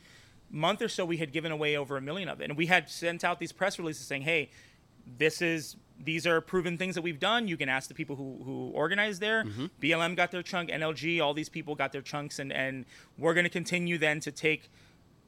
month or so we had given away over a million of it. And we had sent out these press releases saying hey this is these are proven things that we've done. You can ask the people who who organized there. Mm-hmm. BLM got their chunk, NLG, all these people got their chunks, and and we're going to continue then to take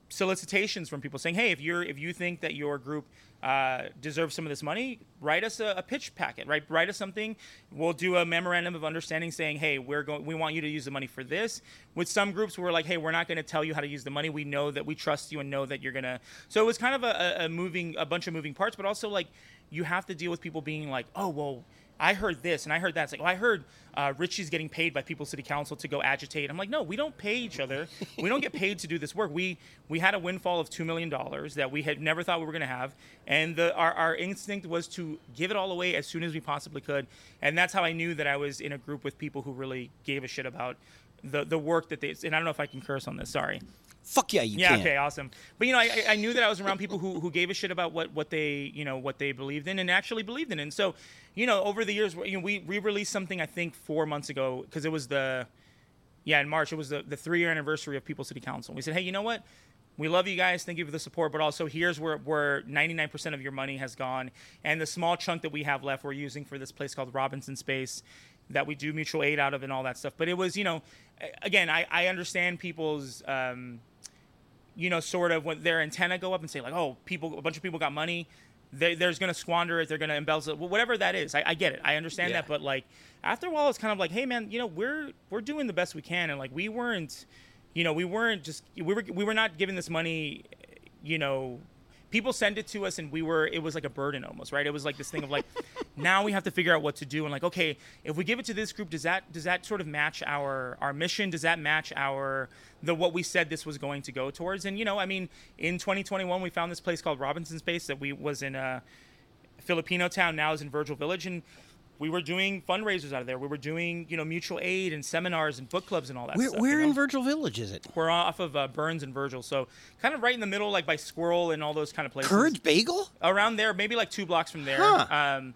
solicitations from people saying, hey, if you're if you think that your group uh, deserves some of this money, write us a, a pitch packet, right? Write us something. We'll do a memorandum of understanding saying, hey, we're going, we want you to use the money for this. With some groups, we're like, hey, we're not going to tell you how to use the money. We know that we trust you and know that you're gonna. So it was kind of a a moving, a bunch of moving parts, but also like you have to deal with people being like, oh, well. I heard this and I heard that. It's like, oh, I heard uh, Richie's getting paid by People's City Council to go agitate. I'm like, no, we don't pay each other. We don't get paid to do this work. We we had a windfall of two million dollars that we had never thought we were going to have, and the our, our instinct was to give it all away as soon as we possibly could. And that's how I knew that I was in a group with people who really gave a shit about the the work that they. And I don't know if I can curse on this. Sorry. Fuck yeah, you Yeah. can. Okay. Awesome. But you know, I, I- I knew that I was around people who, who gave a shit about what, what they you know what they believed in and actually believed in. And so, you know, over the years, you know, we we released something I think four months ago because it was the yeah in March it was the the three year anniversary of People City Council. We said, hey, you know what? We love you guys. Thank you for the support, but also here's where where 99% of your money has gone, and the small chunk that we have left, we're using for this place called Robinson Space, that we do mutual aid out of and all that stuff. But it was, you know, again, I, I understand people's um, you know, sort of when their antenna go up and say like, oh, people, a bunch of people got money. They, they're going to squander it. They're going to embezzle it. Whatever that is, I, I get it. I understand Yeah. that. But like after a while, it's kind of like, hey man, you know, we're we're doing the best we can, and like we weren't, you know, we weren't just we were we were not giving this money, you know. People send it to us, and we were. It was like a burden almost, right? It was like this thing of like, *laughs* now we have to figure out what to do, and like, okay, if we give it to this group, does that does that sort of match our our mission? Does that match our the what we said this was going to go towards? And you know, I mean, in 2021, we found this place called Robinson Space that we was in a Filipino town, now is in Virgil Village, and we were doing fundraisers out of there. We were doing you know mutual aid and seminars and book clubs and all that. Where, stuff, where you know? in Virgil Village is it? We're off of uh, Burns and Virgil, so kind of right in the middle, like by Sqirl and all those kind of places. Courage Bagel? around there, maybe like two blocks from there. Huh. Um,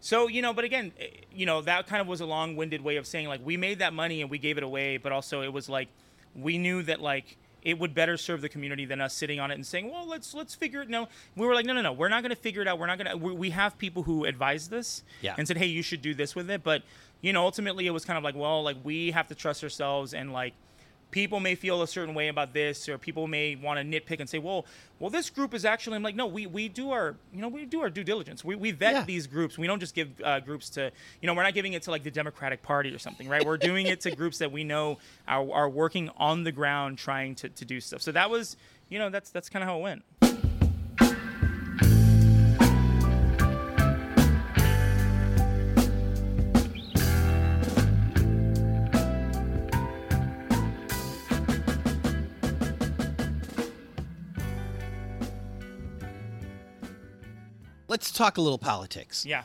so you know, but again, eh, you know, that kind of was a long-winded way of saying like we made that money and we gave it away, but also it was like we knew that like it would better serve the community than us sitting on it and saying, well, let's let's figure it. No, we were like, no, no, no, we're not going to figure it out. We're not going to. We have people who advised this Yeah. and said, hey, you should do this with it. But you know, ultimately, it was kind of like, well, like we have to trust ourselves and like people may feel a certain way about this or people may want to nitpick and say well well this group is actually i'm like no we, we do our you know we do our due diligence. We, we vet Yeah. these groups. We don't just give uh, groups to you know we're not giving it to like the democratic party or something right? We're doing it to *laughs* groups that we know are, are working on the ground trying to, to do stuff. So that was you know that's that's kind of how it went Let's talk a little politics. yeah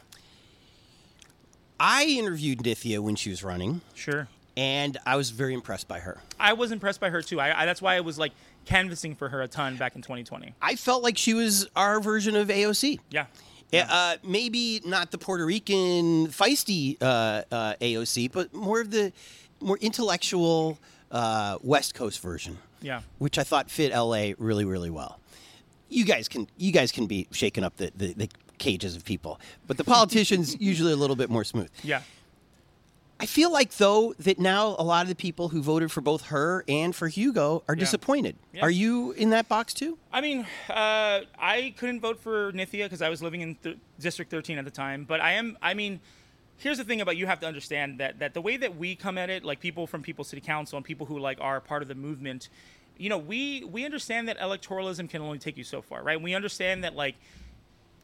I interviewed Nithya when she was running, sure and I was very impressed by her. i was impressed by her too I, I that's why i was like canvassing for her a ton back in 2020 I felt like she was our version of AOC. yeah Yeah, Uh, maybe not the Puerto Rican feisty uh, uh, AOC, but more of the more intellectual uh, West Coast version. Yeah. which I thought fit LA really, really well. You guys can you guys can be shaking up the, the, the cages of people, but the politicians *laughs* usually a little bit more smooth. yeah I feel like though that now a lot of the people who voted for both her and for Hugo are disappointed. Yeah. Are you in that box too? I mean, uh, I couldn't vote for Nithya because I was living in th- District 13 at the time. But I am. I mean, here's the thing about you have to understand that that the way that we come at it, like people from People City Council and people who like are part of the movement, you know, we we understand that electoralism can only take you so far, right? We understand that like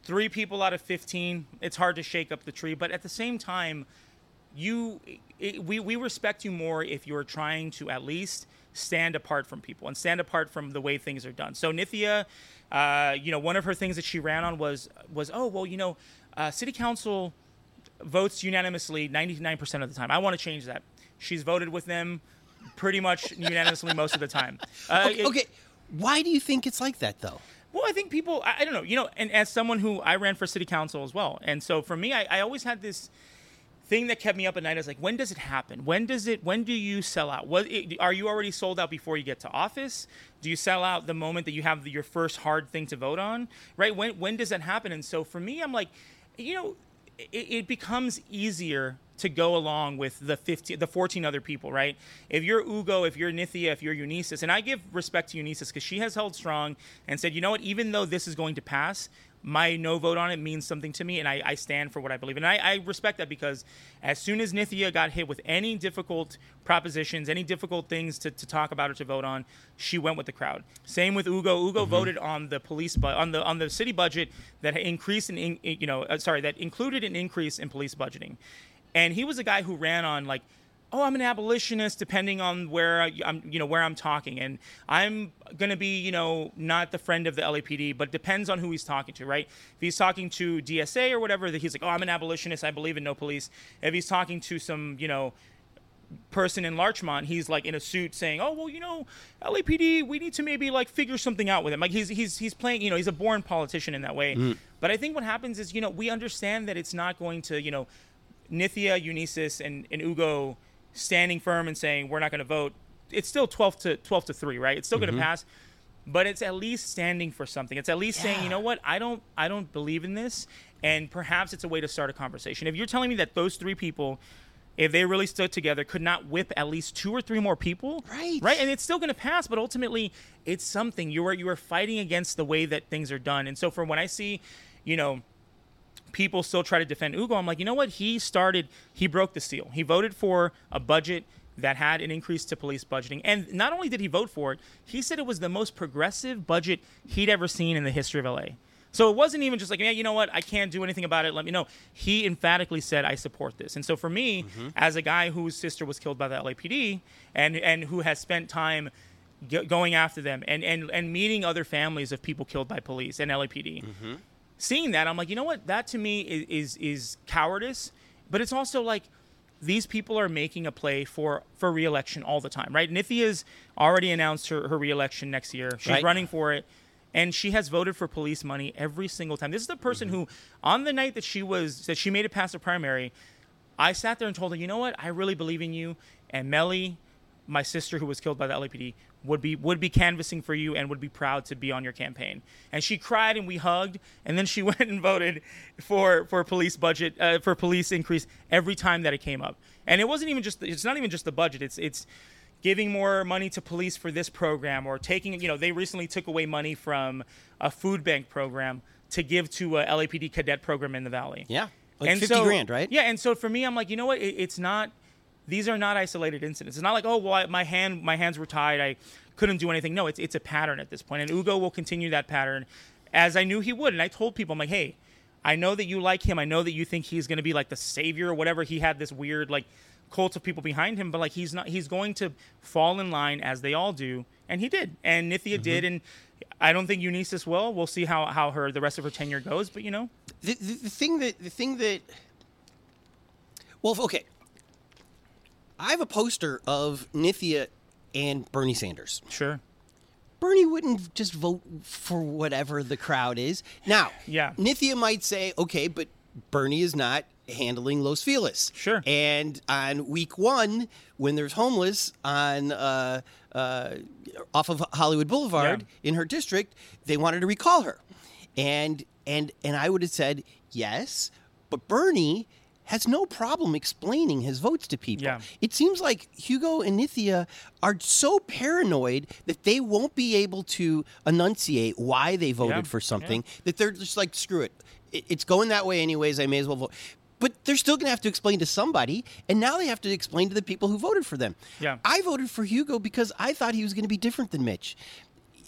three people out of 15, it's hard to shake up the tree. But at the same time, you it, we, we respect you more if you're trying to at least stand apart from people and stand apart from the way things are done so nithya uh, you know one of her things that she ran on was was oh well you know uh, city council votes unanimously 99% of the time i want to change that she's voted with them pretty much unanimously most of the time *laughs* uh, Okay, it- okay. Why do you think it's like that though? well, I think people, I, I don't know, you know, and as someone who I ran for city council as well. And so for me, I, I always had this thing that kept me up at night. I was like, when does it happen? When does it, when do you sell out? What, it, are you already sold out before you get to office? Do you sell out the moment that you have the, your first hard thing to vote on? Right? When, when does that happen? And so for me, I'm like, you know, it, it becomes easier to go along with the 15 the 14 other people right? If you're ugo if you're nithya if you're Eunisses, and i give respect to Eunisses because she has held strong and said you know what? Even though this is going to pass my no vote on it means something to me and i, I stand for what i believe and I, I respect that because as soon as nithya got hit with any difficult propositions any difficult things to, to talk about or to vote on she went with the crowd. Same with ugo. Ugo voted on the police bu- on the on the city budget that increased in, in you know uh, sorry that included an increase in police budgeting. And he was a guy who ran on like oh i'm an abolitionist depending on where I, i'm you know where i'm talking and i'm going to be you know not the friend of the lapd but depends on who he's talking to right if he's talking to dsa or whatever that he's like oh i'm an abolitionist i believe in no police if he's talking to some you know person in Larchmont, he's like in a suit saying, "Oh well, you know, LAPD, we need to maybe like figure something out with him." Like he's he's he's playing, you know, he's a born politician in that way. Mm. But I think what happens is, you know, we understand that it's not going to, you know, Nithya, Eunisses, and and Ugo standing firm and saying we're not going to vote. It's still twelve to twelve to three, right? It's still going to mm-hmm. pass. But it's at least standing for something. It's at least saying, you know what, I don't, I don't believe in this, and perhaps it's a way to start a conversation. If you're telling me that those three people if they really stood together, could not whip at least two or three more people. Right. Right. And it's still going to pass, but ultimately, it's something. You are you are fighting against the way that things are done. And so, for when I see, you know, people still try to defend Ugo. I'm like, you know what? He started, he broke the seal. He voted for a budget that had an increase to police budgeting. And not only did he vote for it, he said it was the most progressive budget he'd ever seen in the history of LA. So it wasn't even just like, yeah, you know what, I can't do anything about it. Let me know. He emphatically said, I support this. And so for me, mm-hmm. as a guy whose sister was killed by the LAPD and and who has spent time going after them and, and and meeting other families of people killed by police and LAPD, mm-hmm. Seeing that, I'm like, you know what, that to me is, is is cowardice, but it's also like these people are making a play for for reelection all the time, right? Nithya's already announced her, her reelection next year. She's right. running for it and she has voted for police money every single time. This is the person mm-hmm. who, on the night that she was that she made it past the primary, I sat there and told her, you know what, I really believe in you, and Mely, my sister who was killed by the LAPD, would be would be canvassing for you and would be proud to be on your campaign. And she cried and we hugged, and then she *laughs* went and voted for for police budget uh, for police increase every time that it came up. And it wasn't even just it's not even just the budget. It's it's giving more money to police for this program or taking you know they recently took away money from a food bank program to give to a LAPD cadet program in the valley. Yeah. Like and 50 so, grand, right? Yeah, and so for me I'm like, you know what? It, it's not these are not isolated incidents. It's not like, oh, well, I, my hand my hands were tied. I couldn't do anything. No, it's it's a pattern at this. And Ugo will continue that pattern as I knew he would. And I told people I'm like, "Hey, I know that you like him. I know that you think he's going to be like the savior or whatever. He had this weird like cult of people behind him, but like he's not he's going to fall in line as they all do, and he did, and Nithya mm-hmm. did, and I don't think Eunisses will. We'll see how how her the rest of her tenure goes, but you know, the, the, the thing that the thing that well, okay, I have a poster of Nithya and Bernie Sanders. Sure. Bernie wouldn't just vote for whatever the crowd is. Now, yeah. Nithya might say, okay, but Bernie is not handling Los Feliz. Sure. And on week one, when there's homeless on uh, uh, off of Hollywood Boulevard yeah. in her district, they wanted to recall her, and and and I would have said yes, but Bernie has no problem explaining his votes to people. Yeah. It seems like Hugo and Nithya are so paranoid that they won't be able to enunciate why they voted yeah. for something yeah. that they're just like, screw it. It's going that way anyways. I may as well vote but they're still going to have to explain to somebody and now they have to explain to the people who voted for them yeah i voted for hugo because i thought he was going to be different than mitch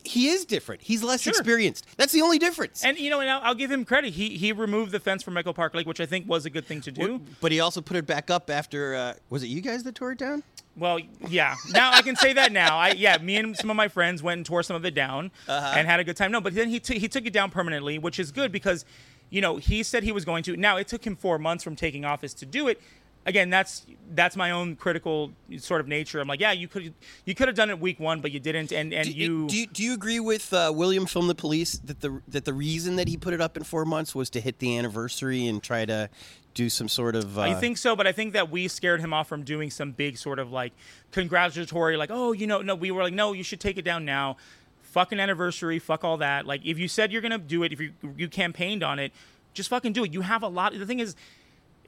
he is different. He's less sure. experienced. That's the only difference. And you know, and I'll, I'll, give him credit. He he removed the fence from Echo Park Lake, which I think was a good thing to do. But he also put it back up after. Uh, was it you guys that tore it down? Well, yeah. Now I can say that now. I yeah, me and some of my friends went and tore some of it down uh-huh. and had a good time. No, but then he t- he took it down permanently, which is good because you know, he said he was going to. Now it took him four months from taking office to do it. Again, that's that's my own critical sort of nature. I'm like, yeah, you could you could have done it week one, but you didn't, and and do, you, do you do you agree with uh, William from the police that the that the reason that he put it up in four months was to hit the anniversary and try to do some sort of. Uh... I think so, but I think that we scared him off from doing some big sort of like congratulatory, like, oh, you know, no, we were like, no, you should take it down now. Fucking anniversary, fuck all that. Like, if you said you're gonna do it, if you you campaigned on it, just fucking do it. You have a lot. The thing is,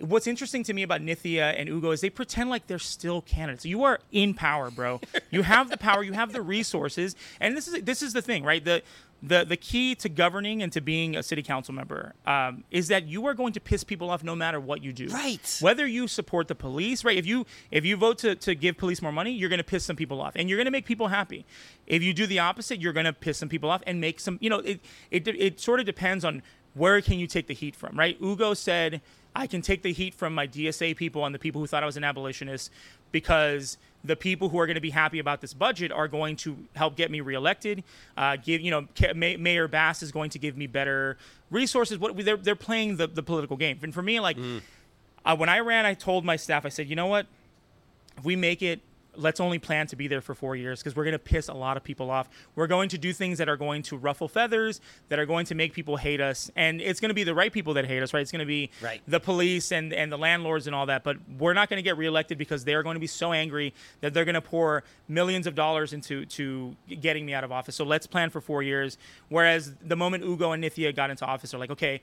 what's interesting to me about Nithya and Ugo is they pretend like they're still candidates. You are in power, bro. you have the power. You have the resources, and this is this is the thing, right? The the the key to governing and to being a city council member um, is that you are going to piss people off no matter what you do. Right. Whether you support the police, right? If you if you vote to, to give police more money, you're going to piss some people off, and you're going to make people happy. If you do the opposite, you're going to piss some people off and make some. You know, it it it sort of depends on where can you take the heat from, right? Ugo said, I can take the heat from my DSA people and the people who thought I was an abolitionist because the people who are going to be happy about this budget are going to help get me reelected. Uh, give you know, Mayor Bass is going to give me better resources. What they're they're playing the, the political game, and for me, like mm. uh, when I ran, I told my staff, I said, you know what, if we make it let's only plan to be there for four years because we're going to piss a lot of people off. We're going to do things that are going to ruffle feathers, that are going to make people hate us, and it's going to be the right people that hate us, right? It's going to be right. the police and and the landlords and all that. But we're not going to get reelected because they're going to be so angry that they're going to pour millions of dollars into to getting me out of office. So let's plan for four years. Whereas the moment Ugo and Nithya got into office, they're like, okay.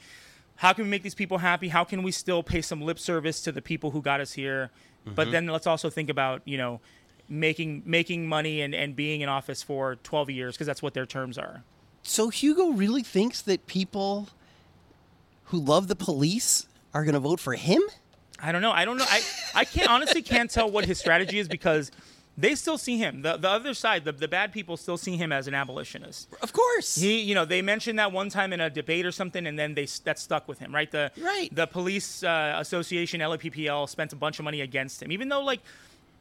How can we make these people happy? How can we still pay some lip service to the people who got us here? Mm-hmm. But then let's also think about, you know, making making money and, and being in office for 12 years because that's what their terms are. So Hugo really thinks that people who love the police are going to vote for him? I don't know. I don't know. I, I can't honestly can't tell what his strategy is because they still see him. The the other side, the, the bad people still see him as an abolitionist. Of course. He, you know, they mentioned that one time in a debate or something, and then they that stuck with him, right? The Right. The police uh, association, LAPPL, spent a bunch of money against him, even though like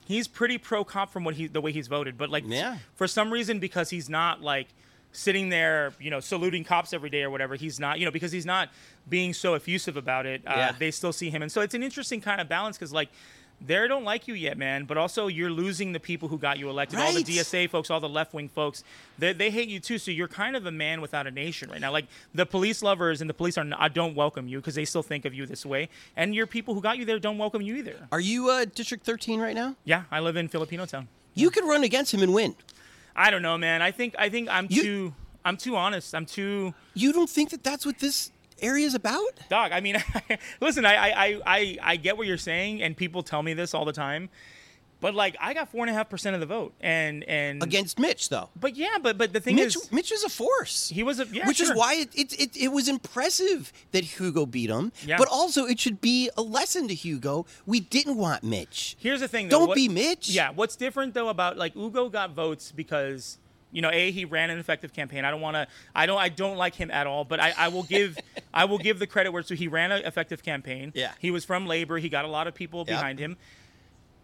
he's pretty pro cop from what he the way he's voted, but like Yeah. for some reason because he's not like sitting there, you know, saluting cops every day or whatever. He's not, you know, because he's not being so effusive about it. Uh, Yeah. They still see him, and so it's an interesting kind of balance because like. They don't like you yet, man. But also, you're losing the people who got you elected. All the DSA folks, all the left wing folks, they, they hate you too. So you're kind of a man without a nation right now. Like the police lovers and the police are not, don't welcome you because they still think of you this way, and your people who got you there don't welcome you either. Are you uh, District 13 right now? Yeah, I live in Filipino town. You could run against him and win. I don't know, man. I think I think I'm You- too I'm too honest. I'm too You don't think that that's what this area is about? dog. I mean, *laughs* listen, I, I I I get what you're saying, and people tell me this all the time. But like, I got four and a half percent of the vote, and and Against Mitch, though. But yeah, but but the thing Mitch, is, Mitch is a force. he was a yeah, which is why it, it, it, it was impressive that Hugo beat him. Yeah. But also, it should be a lesson to Hugo. We didn't want Mitch. Here's the thing. Though, Don't what- be Mitch. Yeah, what's different though about like Hugo got votes because you know a he ran an effective campaign. I don't want to. I don't. I don't like him at all. But I, I will give. I will give the credit where so he ran an effective campaign. Yeah. He was from labor. He got a lot of people Yep. behind him.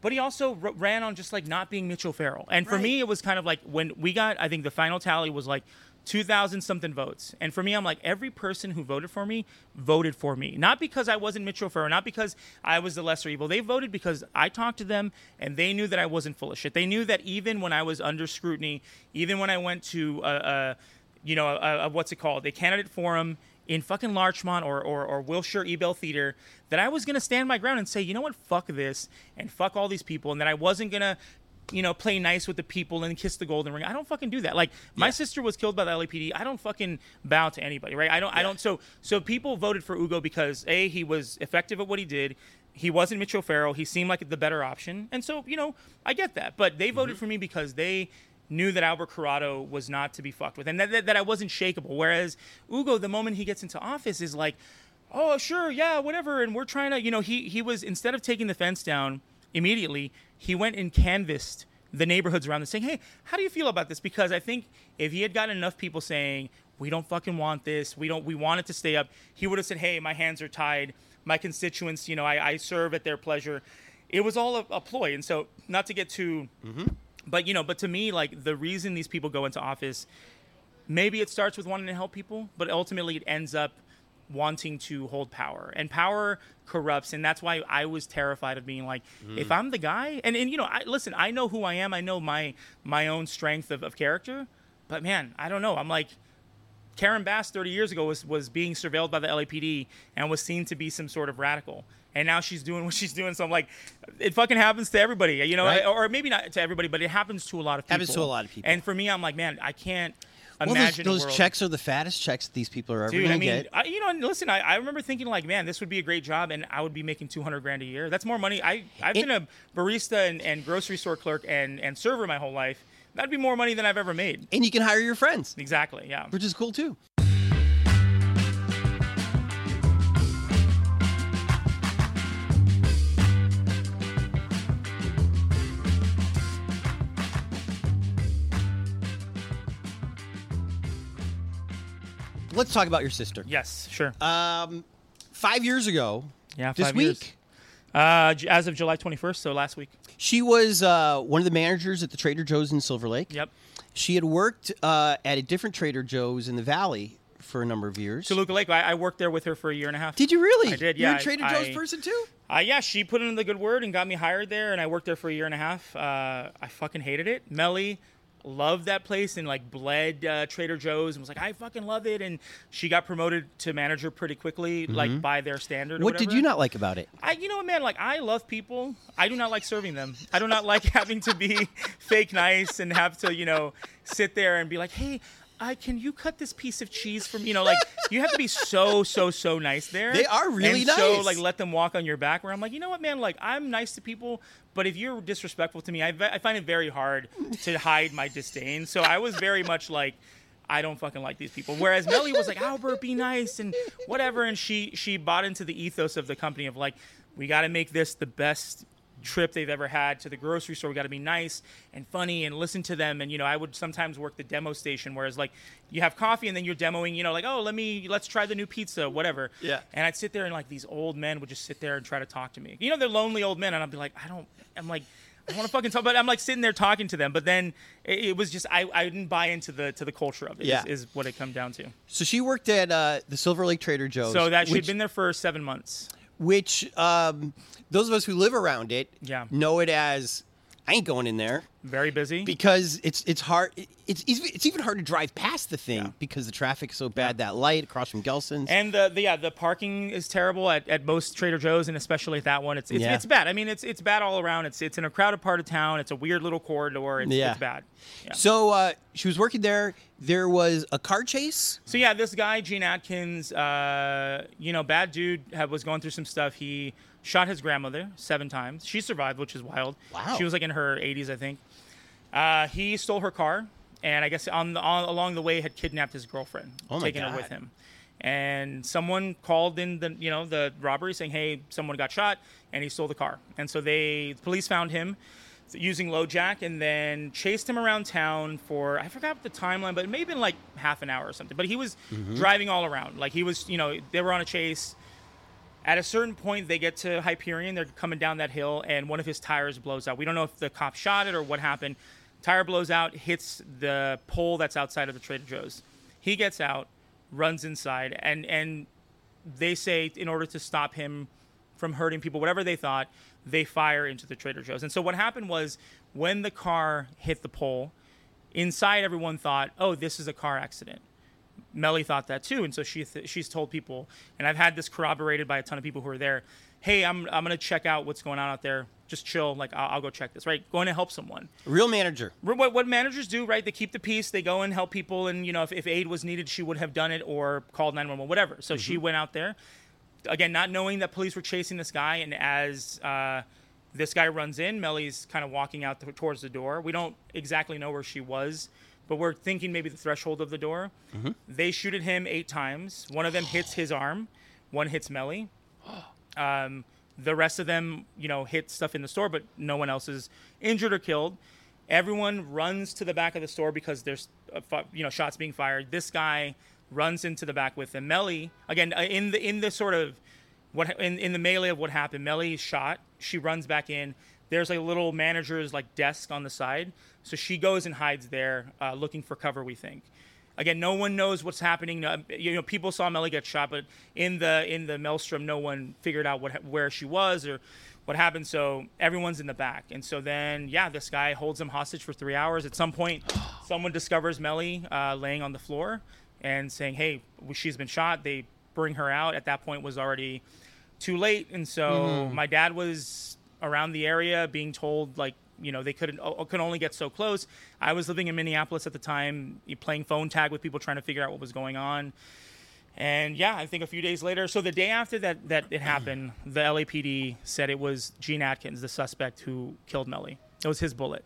But he also r- ran on just like not being Mitchell Farrell. And for me, it was kind of like when we got. I think the final tally was like. 2000 something votes. And for me, I'm like, every person who voted for me voted for me. Not because I wasn't Mitchell Farrell, not because I was the lesser evil. They voted because I talked to them and they knew that I wasn't full of shit. They knew that even when I was under scrutiny, even when I went to a, a you know, a, a, what's it called? A candidate forum in fucking Larchmont or, or, or Wilshire Ebell Theater, that I was going to stand my ground and say, you know what, fuck this and fuck all these people. And that I wasn't going to you know, play nice with the people and kiss the golden ring. I don't fucking do that. Like my sister was killed by the LAPD. I don't fucking bow to anybody, right? I don't. I don't. So so people voted for Ugo because a he was effective at what he did. He wasn't Mitchell O'Farrell. He seemed like the better option, and so you know I get that. But they voted mm-hmm. for me because they knew that Albert Corado was not to be fucked with, and that, that, that I wasn't shakeable. Whereas Ugo, the moment he gets into office, is like, oh sure, yeah, whatever, and we're trying to, you know, he he was instead of taking the fence down immediately, he went and canvassed the neighborhoods around and saying, "Hey, how do you feel about this?" Because I think if he had gotten enough people saying, "We don't fucking want this. We don't. We want it to stay up," he would have said, "Hey, my hands are tied. My constituents, you know, I, I serve at their pleasure." It was all a, a ploy, and so not to get too, mm-hmm. but you know, but to me, like the reason these people go into office, maybe it starts with wanting to help people, but ultimately it ends up wanting to hold power and power corrupts and that's why i was terrified of being like hmm. if i'm the guy and, and you know i listen i know who i am i know my my own strength of, of character but man i don't know i'm like karen bass 30 years ago was, was being surveilled by the lapd and was seen to be some sort of radical and now she's doing *laughs* what she's doing so i'm like it fucking happens to everybody you know Right. or maybe not to everybody but it happens to a lot of people Happens to a lot of people. and for me i'm like man i can't Well, those, those checks are the fattest checks that these people are ever going I to get. I, you know, and listen, I, I remember thinking like, man, this would be a great job, and I would be making two hundred grand a year. That's more money. I I've It- been a barista and, and grocery store clerk and and server my whole life. That'd be more money than I've ever made. and you can hire your friends, Exactly. Yeah. which is cool too. Let's talk about your sister. Yes. Sure. Um, five years ago, yeah. this five week. Uh, j- as of July twenty first, so last week. she was uh, one of the managers at the Trader Joe's in Silver Lake. Yep. She had worked uh, at a different Trader Joe's in the Valley for a number of years. Toluca Lake. I, I worked there with her for a year and a half. Did you really? I did, You're yeah, a Trader Joe's I- person too. Uh, yeah, she put in the good word and got me hired there, and I worked there for a year and a half. Uh, I fucking hated it. Mely loved that place and like bled uh, Trader Joe's and was like, I fucking love it. And she got promoted to manager pretty quickly, like by their standard. Mm-hmm. What did you not like about it? I, you know what, man? Like, I love people. I do not like serving them. I do not like *laughs* having to be *laughs* fake nice and have to, you know, sit there and be like, hey, I, can you cut this piece of cheese from, you know, like, you have to be so, so, so nice there. They are really nice. and So, like, let them walk on your back. Where I'm like, you know what, man? Like, I'm nice to people, but if you're disrespectful to me, I, I find it very hard to hide my disdain. So I was very much like, I don't fucking like these people. Whereas Mely was like, Albert, be nice and whatever, and she she bought into the ethos of the company of like, we got to make this the best trip they've ever had to the grocery store. We got to be nice and funny and listen to them. And you know, I would sometimes work the demo station, whereas like you have coffee and then you're demoing, you know, like oh, let me let's try the new pizza, whatever. Yeah. And I'd sit there and like these old men would just sit there and try to talk to me. You know, they're lonely old men, and I'd be like, I don't. I'm like. I want to fucking talk, but I'm like sitting there talking to them. But then it, it was just I, I didn't buy into the to the culture of it. Yeah. is, is what it come down to. So she worked at uh, the Silver Lake Trader Joe's. So that she'd which, been there for seven months. Which um, those of us who live around it Yeah. know it as I ain't going in there Very busy. because it's it's hard. It's it's, it's even hard to drive past the thing Yeah. because the traffic is so bad. That light across from Gelson's. And the, the yeah the parking is terrible at, at most Trader Joe's and especially at that one. It's it's, Yeah. it's bad. I mean it's it's bad all around. It's it's in a crowded part of town. It's a weird little corridor. It's, Yeah. it's bad. Yeah. so uh, she was working there. There was a car chase. So yeah, this guy Gene Atkins, uh, you know, bad dude, had, was going through some stuff. He shot his grandmother seven times. She survived, which is wild. Wow. She was like in her 80s, I think. Uh, he stole her car, and I guess on, the, on along the way had kidnapped his girlfriend, Oh taking her with him. And someone called in the you know the robbery saying, "Hey, someone got shot, and he stole the car." And so they the police found him using LoJack and then chased him around town for I forgot the timeline, but it may have been like half an hour or something. But he was driving all around, like he was you know they were on a chase. At a certain point, they get to Hyperion. They're coming down that hill, and one of his tires blows out. We don't know if the cop shot it or what happened. Tire blows out, hits the pole that's outside of the Trader Joe's. He gets out, runs inside, and and they say in order to stop him from hurting people, whatever they thought, they fire into the Trader Joe's. And so what happened was when the car hit the pole, inside everyone thought, "Oh, this is a car accident." Mely thought that too, and so she th- she's told people, and I've had this corroborated by a ton of people who are there. Hey, I'm I'm gonna check out what's going on out there. Just chill, like I'll, I'll go check this. Right, going to help someone. Real manager. What, what managers do, right? They keep the peace. They go and help people, and you know, if, if aid was needed, she would have done it or called 911, whatever. So she went out there, again, not knowing that police were chasing this guy, and as uh, this guy runs in, Mely's kind of walking out towards the door. We don't exactly know where she was, but we're thinking maybe the threshold of the door. They shoot at him eight times. One of them hits his arm. One hits Mely. *gasps* Um, the rest of them, you know, hit stuff in the store, but no one else is injured or killed. Everyone runs to the back of the store because there's, uh, you know, shots being fired. This guy runs into the back with him. Mely, again, uh, in the in the sort of what in, in the melee of what happened, Mely is shot. She runs back in. There's a little manager's like desk on the side, so she goes and hides there, uh, looking for cover. We think. Again, no one knows what's happening. You know, people saw Mely get shot, but in the in the maelstrom, no one figured out what where she was or what happened. So everyone's in the back, and so then yeah, this guy holds him hostage for three hours. At some point, someone discovers Mely uh, laying on the floor and saying, "Hey, she's been shot." They bring her out. At that point, was already too late, and so my dad was around the area being told like you know they couldn't could only get so close. I was living in Minneapolis at the time, playing phone tag with people trying to figure out what was going on. And yeah, I think a few days later, so the day after that that it happened, the LAPD said it was Gene Atkins, the suspect who killed Mely. It was his bullet.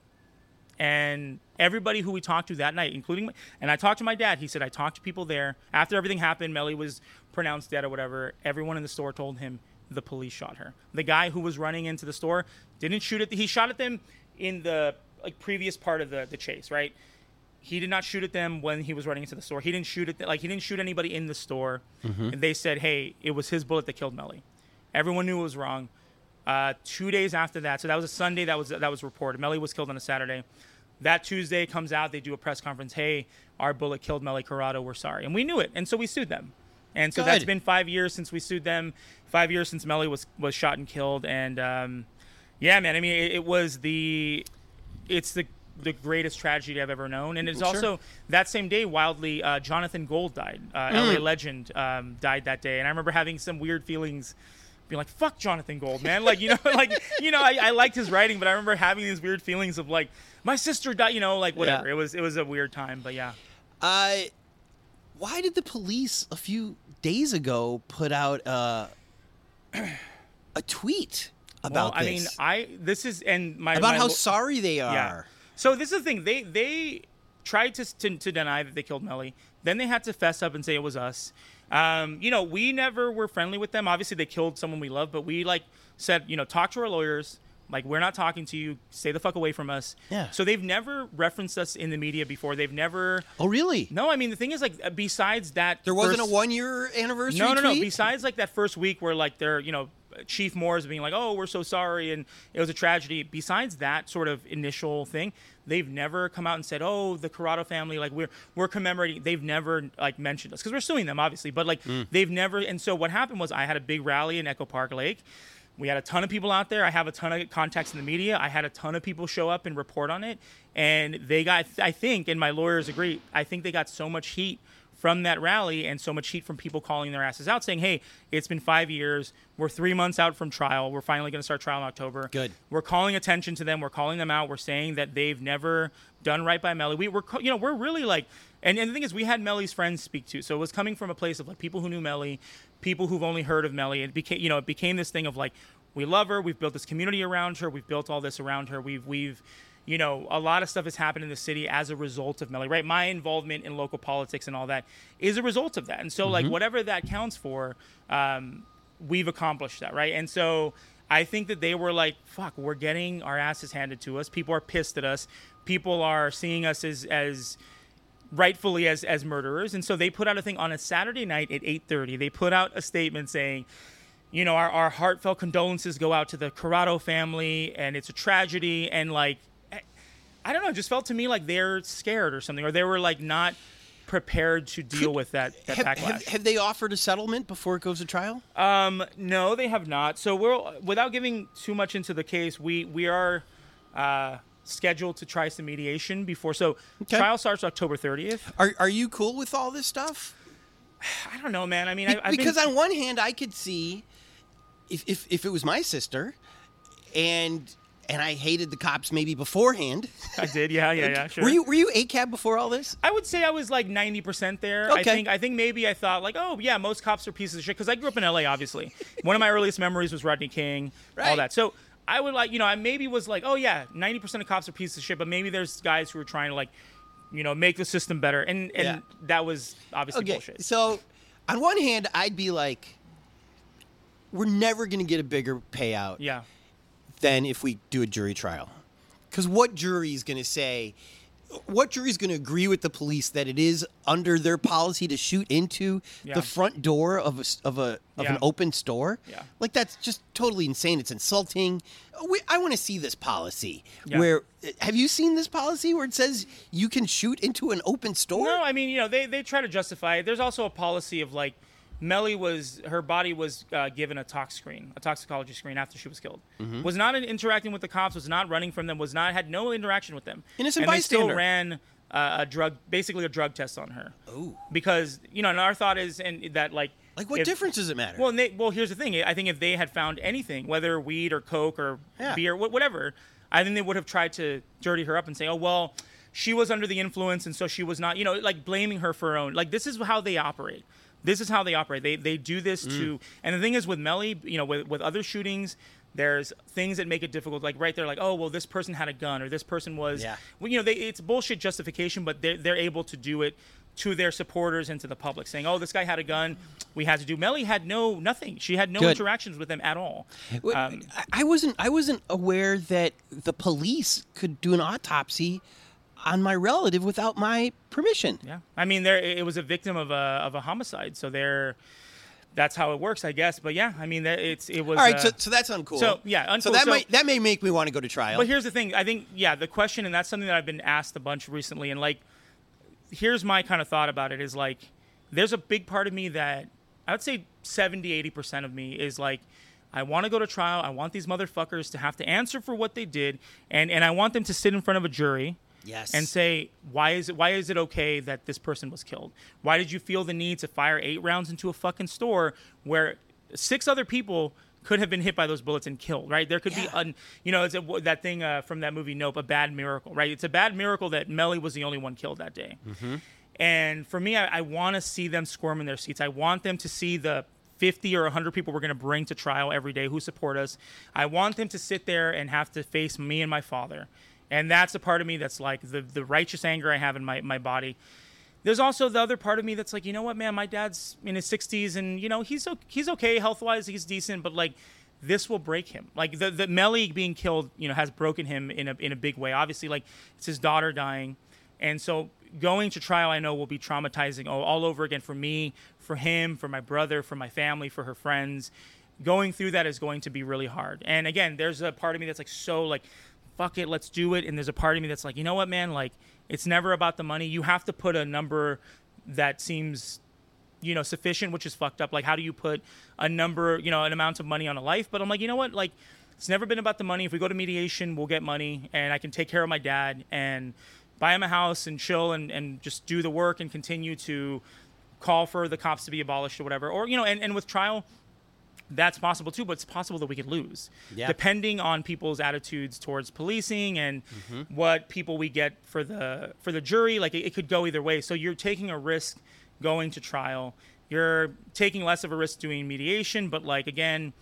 And everybody who we talked to that night, including, and I talked to my dad, he said, I talked to people there. After everything happened, Mely was pronounced dead or whatever. Everyone in the store told him the police shot her. The guy who was running into the store didn't shoot at, he shot at them in the like previous part of the, the chase, right? He did not shoot at them when he was running into the store. He didn't shoot at, like, he didn't shoot anybody in the store. And they said, hey, it was his bullet that killed Mely. Everyone knew it was wrong. Uh, two days after that, so that was a Sunday that was that was reported. Mely was killed on a Saturday. That Tuesday comes out, they do a press conference. Hey, our bullet killed Mely Corado. We're sorry, and we knew it, and so we sued them. And so that's been five years since we sued them. Five years since Mely was was shot and killed, and um, yeah, man. I mean, it, it was the it's the the greatest tragedy I've ever known, and it's Sure. also that same day. Wildly, uh, Jonathan Gold died. Uh, LA legend um, died that day, and I remember having some weird feelings. Being like, fuck Jonathan Gold, man. Like, you know, *laughs* like, you know, I, I liked his writing, but I remember having these weird feelings of like, my sister died, you know, like whatever. Yeah. It was, it was a weird time, but yeah. Uh, why did the police a few days ago put out uh, a tweet about well, I this? mean, I, this is, and my, about my how sorry they are. Yeah. So this is the thing. They they tried to, to to deny that they killed Mely. Then they had to fess up and say it was us. Um, you know, we never were friendly with them. Obviously, they killed someone we love, but we like said, you know, talk to our lawyers. Like we're not talking to you. Stay the fuck away from us. Yeah. So they've never referenced us in the media before. They've never. Oh, really? No, I mean the thing is like uh, besides that, There wasn't first- a one year anniversary. no, no, no. tweet? Besides like that first week where like they're you know Chief Moore's being like, oh, we're so sorry and it was a tragedy. Besides that sort of initial thing, they've never come out and said, oh, the Corado family, like we're we're commemorating. They've never like mentioned us because we're suing them obviously, but like Mm. they've never. And so what happened was I had a big rally in Echo Park Lake. We had a ton of people out there. I have a ton of contacts in the media. I had a ton of people show up and report on it. And they got, I think, and my lawyers agree, I think they got so much heat from that rally and so much heat from people calling their asses out saying, hey, it's been five years. We're three months out from trial. We're finally going to start trial in October. Good. We're calling attention to them. We're calling them out. We're saying that they've never done right by Mely. We were, you know, we're really like, and, and the thing is, we had Mely's friends speak to. So it was coming from a place of like people who knew Mely, people who've only heard of Mely. It became, you know, it became this thing of like, we love her. We've built this community around her. We've built all this around her. We've, we've, you know, a lot of stuff has happened in the city as a result of Mely, right? My involvement in local politics and all that is a result of that. And so, like, whatever that counts for, um, we've accomplished that, right? And so, I think that they were like, fuck, we're getting our asses handed to us. People are pissed at us. People are seeing us as, as, rightfully as as murderers and so they put out a thing on a saturday night at 8.30 they put out a statement saying you know our, our heartfelt condolences go out to the corado family and it's a tragedy and like I- i don't know it just felt to me like they're scared or something or they were like not prepared to deal with that, that Have, backlash have, have they offered a settlement before it goes to trial? um, no, they have not. So we're without giving too much into the case, we we are uh, scheduled to try some mediation before. So Okay. trial starts October 30th. Are, are you cool with all this stuff? *sighs* I don't know, man. I mean, Be- I, because been, on one hand, I could see if, if if it was my sister, and and I hated the cops maybe beforehand. I did, yeah, yeah, yeah, *laughs* sure. Were you were you a cab before all this? I would say I was like 90% there. I Okay. think I think maybe I thought like, oh yeah, most cops are pieces of shit because I grew up in LA. Obviously, one of my earliest memories was Rodney King, all that. So I would like, you know, I maybe was like, oh yeah, 90% of cops are pieces of shit, but maybe there's guys who are trying to like, you know, make the system better, and and Yeah. that was obviously Okay, bullshit. so on one hand, I'd be like, we're never going to get a bigger payout Yeah, than if we do a jury trial. Because what jury is going to say, what jury is going to agree with the police that it is under their policy to shoot into Yeah. the front door of a, of a of Yeah. an open store? Yeah. Like that's just totally insane. It's insulting. We, I want to see this policy Yeah. where eh, have you seen this policy where it says you can shoot into an open store? No, I mean, you know, they, they try to justify it. There's also a policy of like, Mely was her body was uh, given a tox screen, a toxicology screen after she was killed. Mm-hmm. Was not interacting with the cops. Was not running from them. Was not had no interaction with them. Innocent and they still ran uh, a drug, basically a drug test on her. Ooh. Because you know, and our thought is, and that like, Like what if- difference does it matter? Well, they, well, here's the thing. I think if they had found anything, whether weed or coke or Yeah. beer, wh- whatever, I think they would have tried to dirty her up and say, "Oh, well, she was under the influence, and so she was not." You know, like blaming her for her own. Like this is how they operate. This is how they operate. They they do this Mm. to. And the thing is, with Mely, you know, with with other shootings. There's things that make it difficult, like right there, like oh well, this person had a gun or this person was, Yeah. well, you know, they, it's bullshit justification, but they're they're able to do it to their supporters and to the public, saying, "Oh, this guy had a gun. We had to do." Mely had no nothing. She had no Good. interactions with them at all. Um, I- I wasn't I wasn't aware that the police could do an autopsy on my relative without my permission. yeah, I mean, there it was a victim of a of a homicide, so they're that's how it works, I guess. But yeah, I mean, that- it's it was. All right, uh, so, so that's uncool. so, yeah, So that So- might that may make me want to go to trial. But here's the thing. I think, yeah, the question, and that's something that I've been asked a bunch recently. And like, here's my kind of thought about it is like, there's a big part of me that I would say 70, 80% of me is like, I want to go to trial. I want these motherfuckers to have to answer for what they did. And, and I want them to sit in front of a jury yes. and say why is it why is it okay that this person was killed? Why did you feel the need to fire eight rounds into a fucking store where six other people could have been hit by those bullets and killed? Right? There could be Yeah. un, you know, it's a, that thing uh, from that movie Nope, a bad miracle. Right? It's a bad miracle that Mely was the only one killed that day. And for me, I, I want to see them squirm in their seats. I want them to see the 50 or 100 people we're going to bring to trial every day who support us. I want them to sit there and have to face me and my father and that's a part of me that's like the the righteous anger I have in my my body. There's also the other part of me that's like, you know what, man, my dad's in his 60s and you know he's he's okay health wise, he's decent, but like this will break him. Like the the Mely being killed, you know, has broken him in a in a big way. Obviously, like it's his daughter dying, and so going to trial, I know will be traumatizing all, all over again for me, for him, for my brother, for my family, for her friends. Going through that is going to be really hard. And again, there's a part of me that's like so like, fuck it, let's do it. And there's a part of me that's like, you know what, man, like it's never about the money. You have to put a number that seems you know sufficient which is fucked up. Like how do you put a number you know an amount of money on a life? But i'm like you know what? Like it's never been about the money. If we go to mediation we'll get money and i can take care of my dad and buy him a house and chill and, and just do the work and continue to call for the cops to be abolished or whatever. Or you know and, and with trial that's possible too, but it's possible that we could lose, Yeah. depending on people's attitudes towards policing and mm-hmm. what people we get for the for the jury. Like it, it could go either way. So you're taking a risk going to trial. You're taking less of a risk doing mediation, but like again,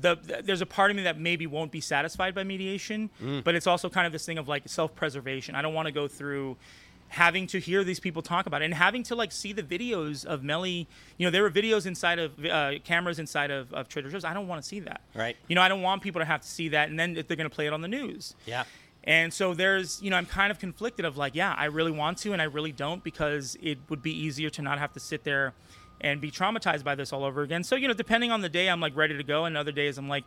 the, the- there's a part of me that maybe won't be satisfied by mediation, mm. but it's also kind of this thing of like self-preservation. I don't want to go through having to hear these people talk about it and having to like see the videos of Mely. You know, there were videos inside of uh, cameras inside of, of Trader Joe's. I don't want to see that. Right. You know, I don't want people to have to see that, and then if they're going to play it on the news. Yeah. And so there's, you know, I'm kind of conflicted of like, yeah, I really want to and I really don't because it would be easier to not have to sit there and be traumatized by this all over again. So, you know, depending on the day, I'm like ready to go. And other days, I'm like,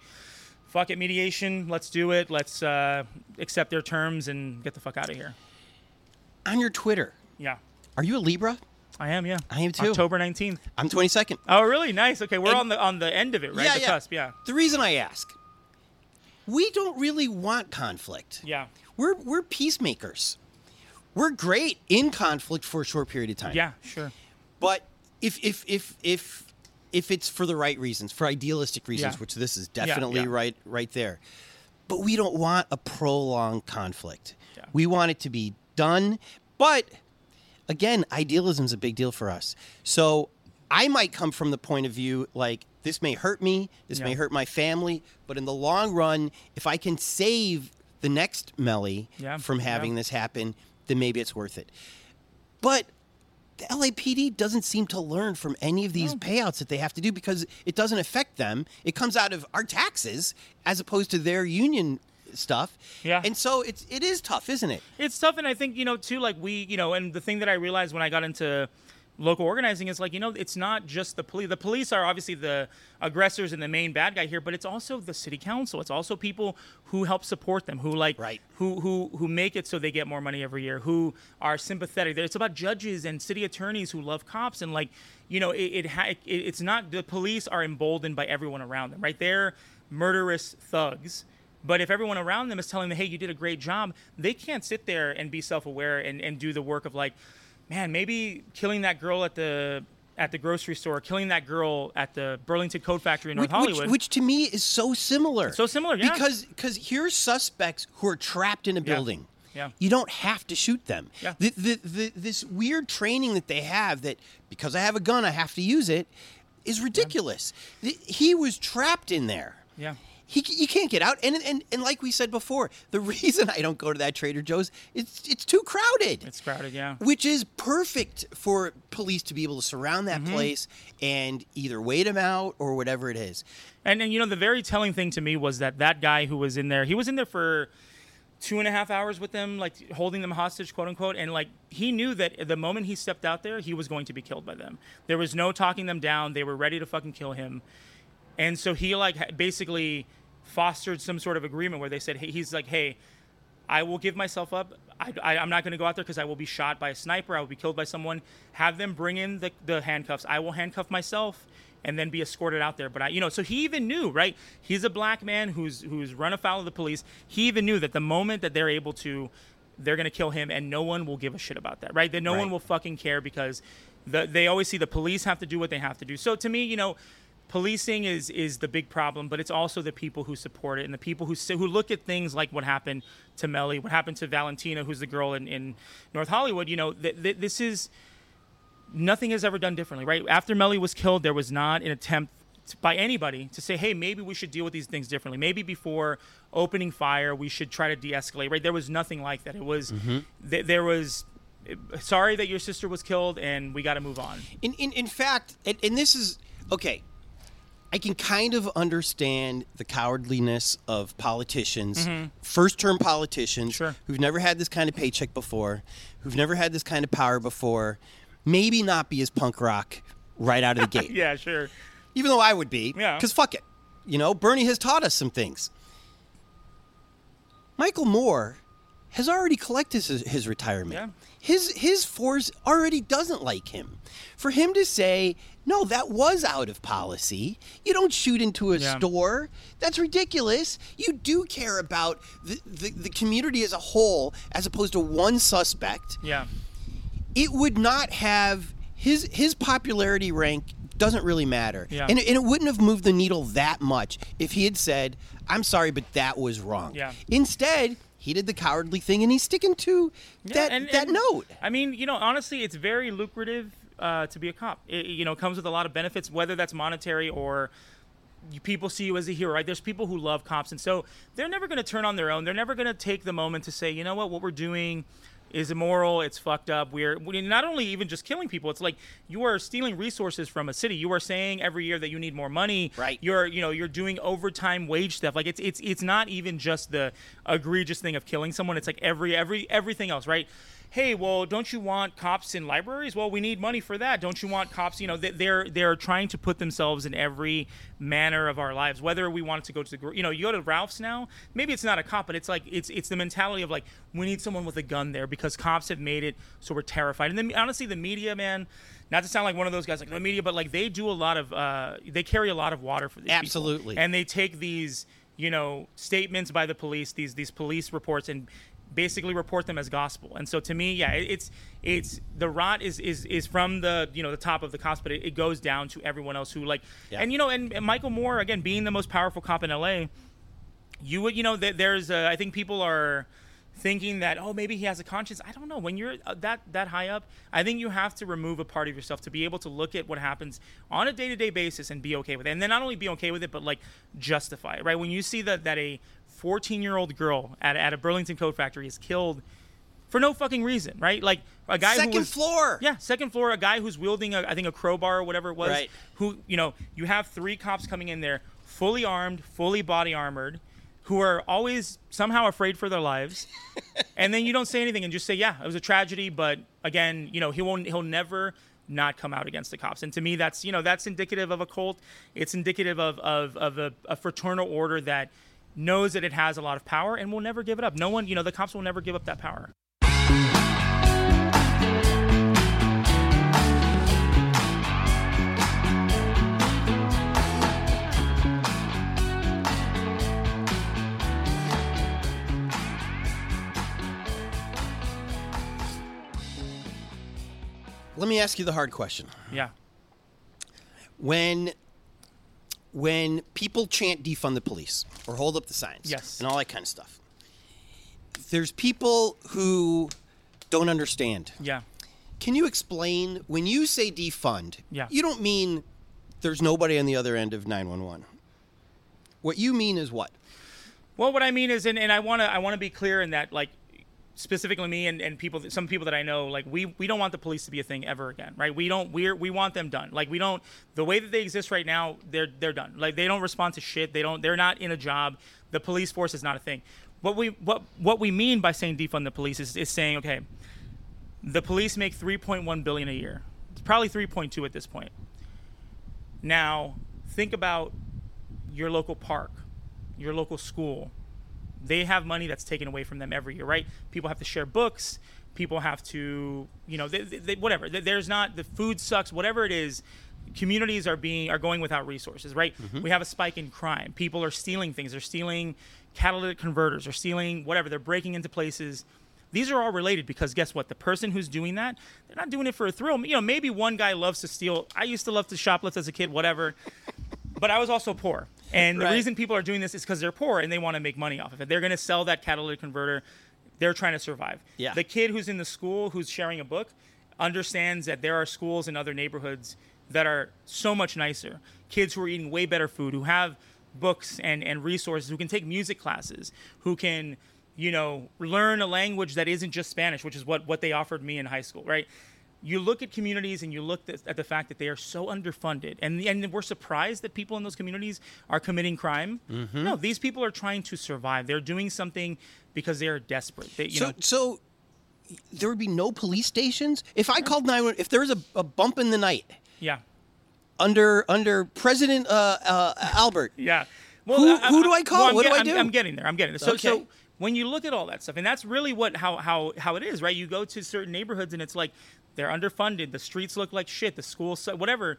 fuck it, mediation, let's do it. Let's uh, accept their terms and get the fuck out of here. On your Twitter, Yeah, are you a Libra? I am. Yeah, I am too. October 19th. I'm 22nd. Oh, really? Nice. Okay, we're And- on the on the end of it, right? Yeah, the yeah. cusp. Yeah, The reason I ask, we don't really want conflict. yeah, We're we're peacemakers. We're great in conflict for a short period of time. yeah. Sure. But if if if if if it's for the right reasons, for idealistic reasons, Yeah. which this is definitely yeah. right right there. But we don't want a prolonged conflict. Yeah. We want it to be done. But again, idealism is a big deal for us. So I might come from the point of view like this may hurt me, this Yeah. may hurt my family, but in the long run, if I can save the next Mely Yeah, from yeah. having this happen, then maybe it's worth it. But the LAPD doesn't seem to learn from any of these payouts that they have to do because it doesn't affect them. It comes out of our taxes as opposed to their union stuff. Yeah. And so it's it is tough, isn't it? it's tough and i think you know too like we you know and the thing that i realized when i got into local organizing is like you know it's not just the police the police are obviously the aggressors and the main bad guy here but it's also the city council it's also people who help support them who like Right. who who who make it so they get more money every year who are sympathetic it's about judges and city attorneys who love cops and like you know it, it, ha- it it's not the police are emboldened by everyone around them right they're murderous thugs but if everyone around them is telling them, hey, you did a great job, they can't sit there and be self aware and, and do the work of like, man, maybe killing that girl at the at the grocery store, killing that girl at the Burlington Coat Factory in North which, Hollywood. Which, which to me is so similar. So similar, yeah. Because because here's suspects who are trapped in a building. Yeah. You don't have to shoot them. Yeah. The, the, the, this weird training that they have that because I have a gun, I have to use it, is ridiculous. The- He was trapped in there. yeah. He, you can't get out, and, and and like we said before, the *laughs* reason I don't go to that Trader Joe's, it's it's too crowded It's crowded, yeah. which is perfect for police to be able to surround that Mm-hmm. place and either wait him out or whatever it is. And, and you know, the very telling thing to me was that that guy who was in there, he was in there for two and a half hours with them, like holding them hostage, quote unquote. And like he knew that the moment he stepped out there, he was going to be killed by them. There was no talking them down. They were ready to fucking kill him. And so he like basically fostered some sort of agreement where they said, hey, he's like, hey, I will give myself up. I, I, am not going to go out there because I will be shot by a sniper. I will be killed by someone. Have them bring in the, the handcuffs. I will handcuff myself and then be escorted out there. But I, you know, so he even knew, right? He's a black man who's who's run afoul of the police. He even knew that the moment that they're able to, they're going to kill him, and no one will give a shit about that, right? That no Right. one will fucking care because the, they always see the police have to do what they have to do. So to me, you know, policing is is the big problem, but it's also the people who support it and the people who who look at things like what happened to Mely, what happened to Valentina, who's the girl in, in North Hollywood. You know, th- th- this is nothing is ever done differently, right? After Mely was killed, there was not an attempt by anybody to say, hey, maybe we should deal with these things differently. Maybe before opening fire, we should try to de-escalate. Right? There was nothing like that. It was mm-hmm. th- there was. Sorry that your sister was killed, and we got to move on. In in, in fact, and, and this is okay. I can kind of understand the cowardliness of politicians, mm-hmm. first term politicians Sure. who've never had this kind of paycheck before, who've never had this kind of power before, maybe not be as punk rock right out of the *laughs* gate. Yeah, sure. Even though I would be. Yeah. Because fuck it. You know, Bernie has taught us some things. Michel Moore has already collected his, his retirement. Yeah. His his force already doesn't like him. For him to say, no, that was out of policy. You don't shoot into a Yeah. store. That's ridiculous. You do care about the, the, the community as a whole as opposed to one suspect Yeah. it would not have his his popularity rank doesn't really matter. Yeah. And, and it wouldn't have moved the needle that much if he had said, I'm sorry, but that was wrong. Yeah. Instead, he did the cowardly thing and he's sticking to Yeah, that and- that and, note. I mean, you know, honestly, it's very lucrative uh, to be a cop. It, you know, comes with a lot of benefits, whether that's monetary or you, people see you as a hero, right? There's people who love cops, and so they're never going to turn on their own. They're never going to take the moment to say, you know what, what we're doing is immoral. It's fucked up. We're, we're not only even just killing people. It's like you are stealing resources from a city. You are saying every year that you need more money. Right. You're you know you're doing overtime wage stuff. Like it's it's it's not even just the egregious thing of killing someone. It's like every every everything else, right? Hey, well, don't you want cops in libraries? Well, we need money for that. Don't you want cops? You know, they- they're they're trying to put themselves in every manner of our lives. Whether we want to go to the, you know, you go to Ralph's now. Maybe it's not a cop, but it's like it's it's the mentality of like we need someone with a gun there because cops have made it so we're terrified. And then honestly, the media, man. Not to sound like one of those guys like the media, but like they do a lot of uh, they carry a lot of water for these people. Absolutely. and they take these you know statements by the police, these these police reports, and basically report them as gospel. And so to me, yeah, it- it's it's the rot is is is from the you know the top of the cops, but it, it goes down to everyone else who like Yeah. and you know and, and Michel Moore again being the most powerful cop in L.A. You would you know that there's uh, I think people are thinking that oh maybe he has a conscience i don't know when you're uh, that that high up i think you have to remove a part of yourself to be able to look at what happens on a day-to-day basis and be okay with it and then not only be okay with it but like justify it right when you see that that a 14 year old girl at, at a burlington coat factory is killed for no fucking reason right like a guy Second who was, floor. yeah second floor a guy who's wielding a, i think a crowbar or whatever it was Right. who you know you have three cops coming in there fully armed fully body armored who are always somehow afraid for their lives *laughs* and then you don't say anything and just say yeah it was a tragedy but again you know he won't he'll never not come out against the cops and to me that's you know that's indicative of a cult it's indicative of of, of a, a fraternal order that knows that it has a lot of power and will never give it up. No one you know the cops will never give up that power. Let me ask you the hard question. yeah. When when people chant defund the police or hold up the signs Yes. and all that kind of stuff. There's people who don't understand. yeah Can you explain when you say defund? Yeah. You don't mean there's nobody on the other end of 911. What you mean is what? Well, what I mean is, and, and I want to I want to be clear in that, like specifically me and, and people, some people that I know, like we we don't want the police to be a thing ever again, right? We don't we we want them done. Like we don't the way that they exist right now, they're they're done. Like they don't respond to shit. They don't they're not in a job. The police force is not a thing. What we what what we mean by saying defund the police is, is saying okay, the police make 3.1 billion a year. It's probably 3.2 at this point. Now, think about your local park, your local school. They have money that's taken away from them every year, right? People have to share books. People have to, you know, they, they, whatever. There's not the food sucks. Whatever it is, communities are being are going without resources, right? Mm-hmm. We have a spike in crime. People are stealing things. They're stealing catalytic converters. They're stealing whatever. They're breaking into places. These are all related because guess what? The person who's doing that, they're not doing it for a thrill. You know, maybe one guy loves to steal. I used to love to shoplift as a kid, whatever but I was also poor. And Right. the reason people are doing this is because they're poor and they want to make money off of it. They're going to sell that catalytic converter. They're trying to survive. Yeah. The kid who's in the school who's sharing a book understands that there are schools in other neighborhoods that are so much nicer. Kids who are eating way better food, who have books and, and resources, who can take music classes, who can, you know, learn a language that isn't just Spanish, which is what, what they offered me in high school, right? You look at communities and you look at, the fact that they are so underfunded, and and we're surprised that people in those communities are committing crime. No, these people are trying to survive. They're doing something because they are desperate. They, you so know, so there would be no police stations if I called nine one. If there was a, a bump in the night yeah. under under President uh, uh, Albert. Yeah. Who- who do I call? I'm What do get- I I'm- do? I'm, getting there. I'm getting there. So, Okay. so when you look at all that stuff, and that's really what how how how it is, right? You go to certain neighborhoods, and it's like they're underfunded. The streets look like shit. The schools, whatever.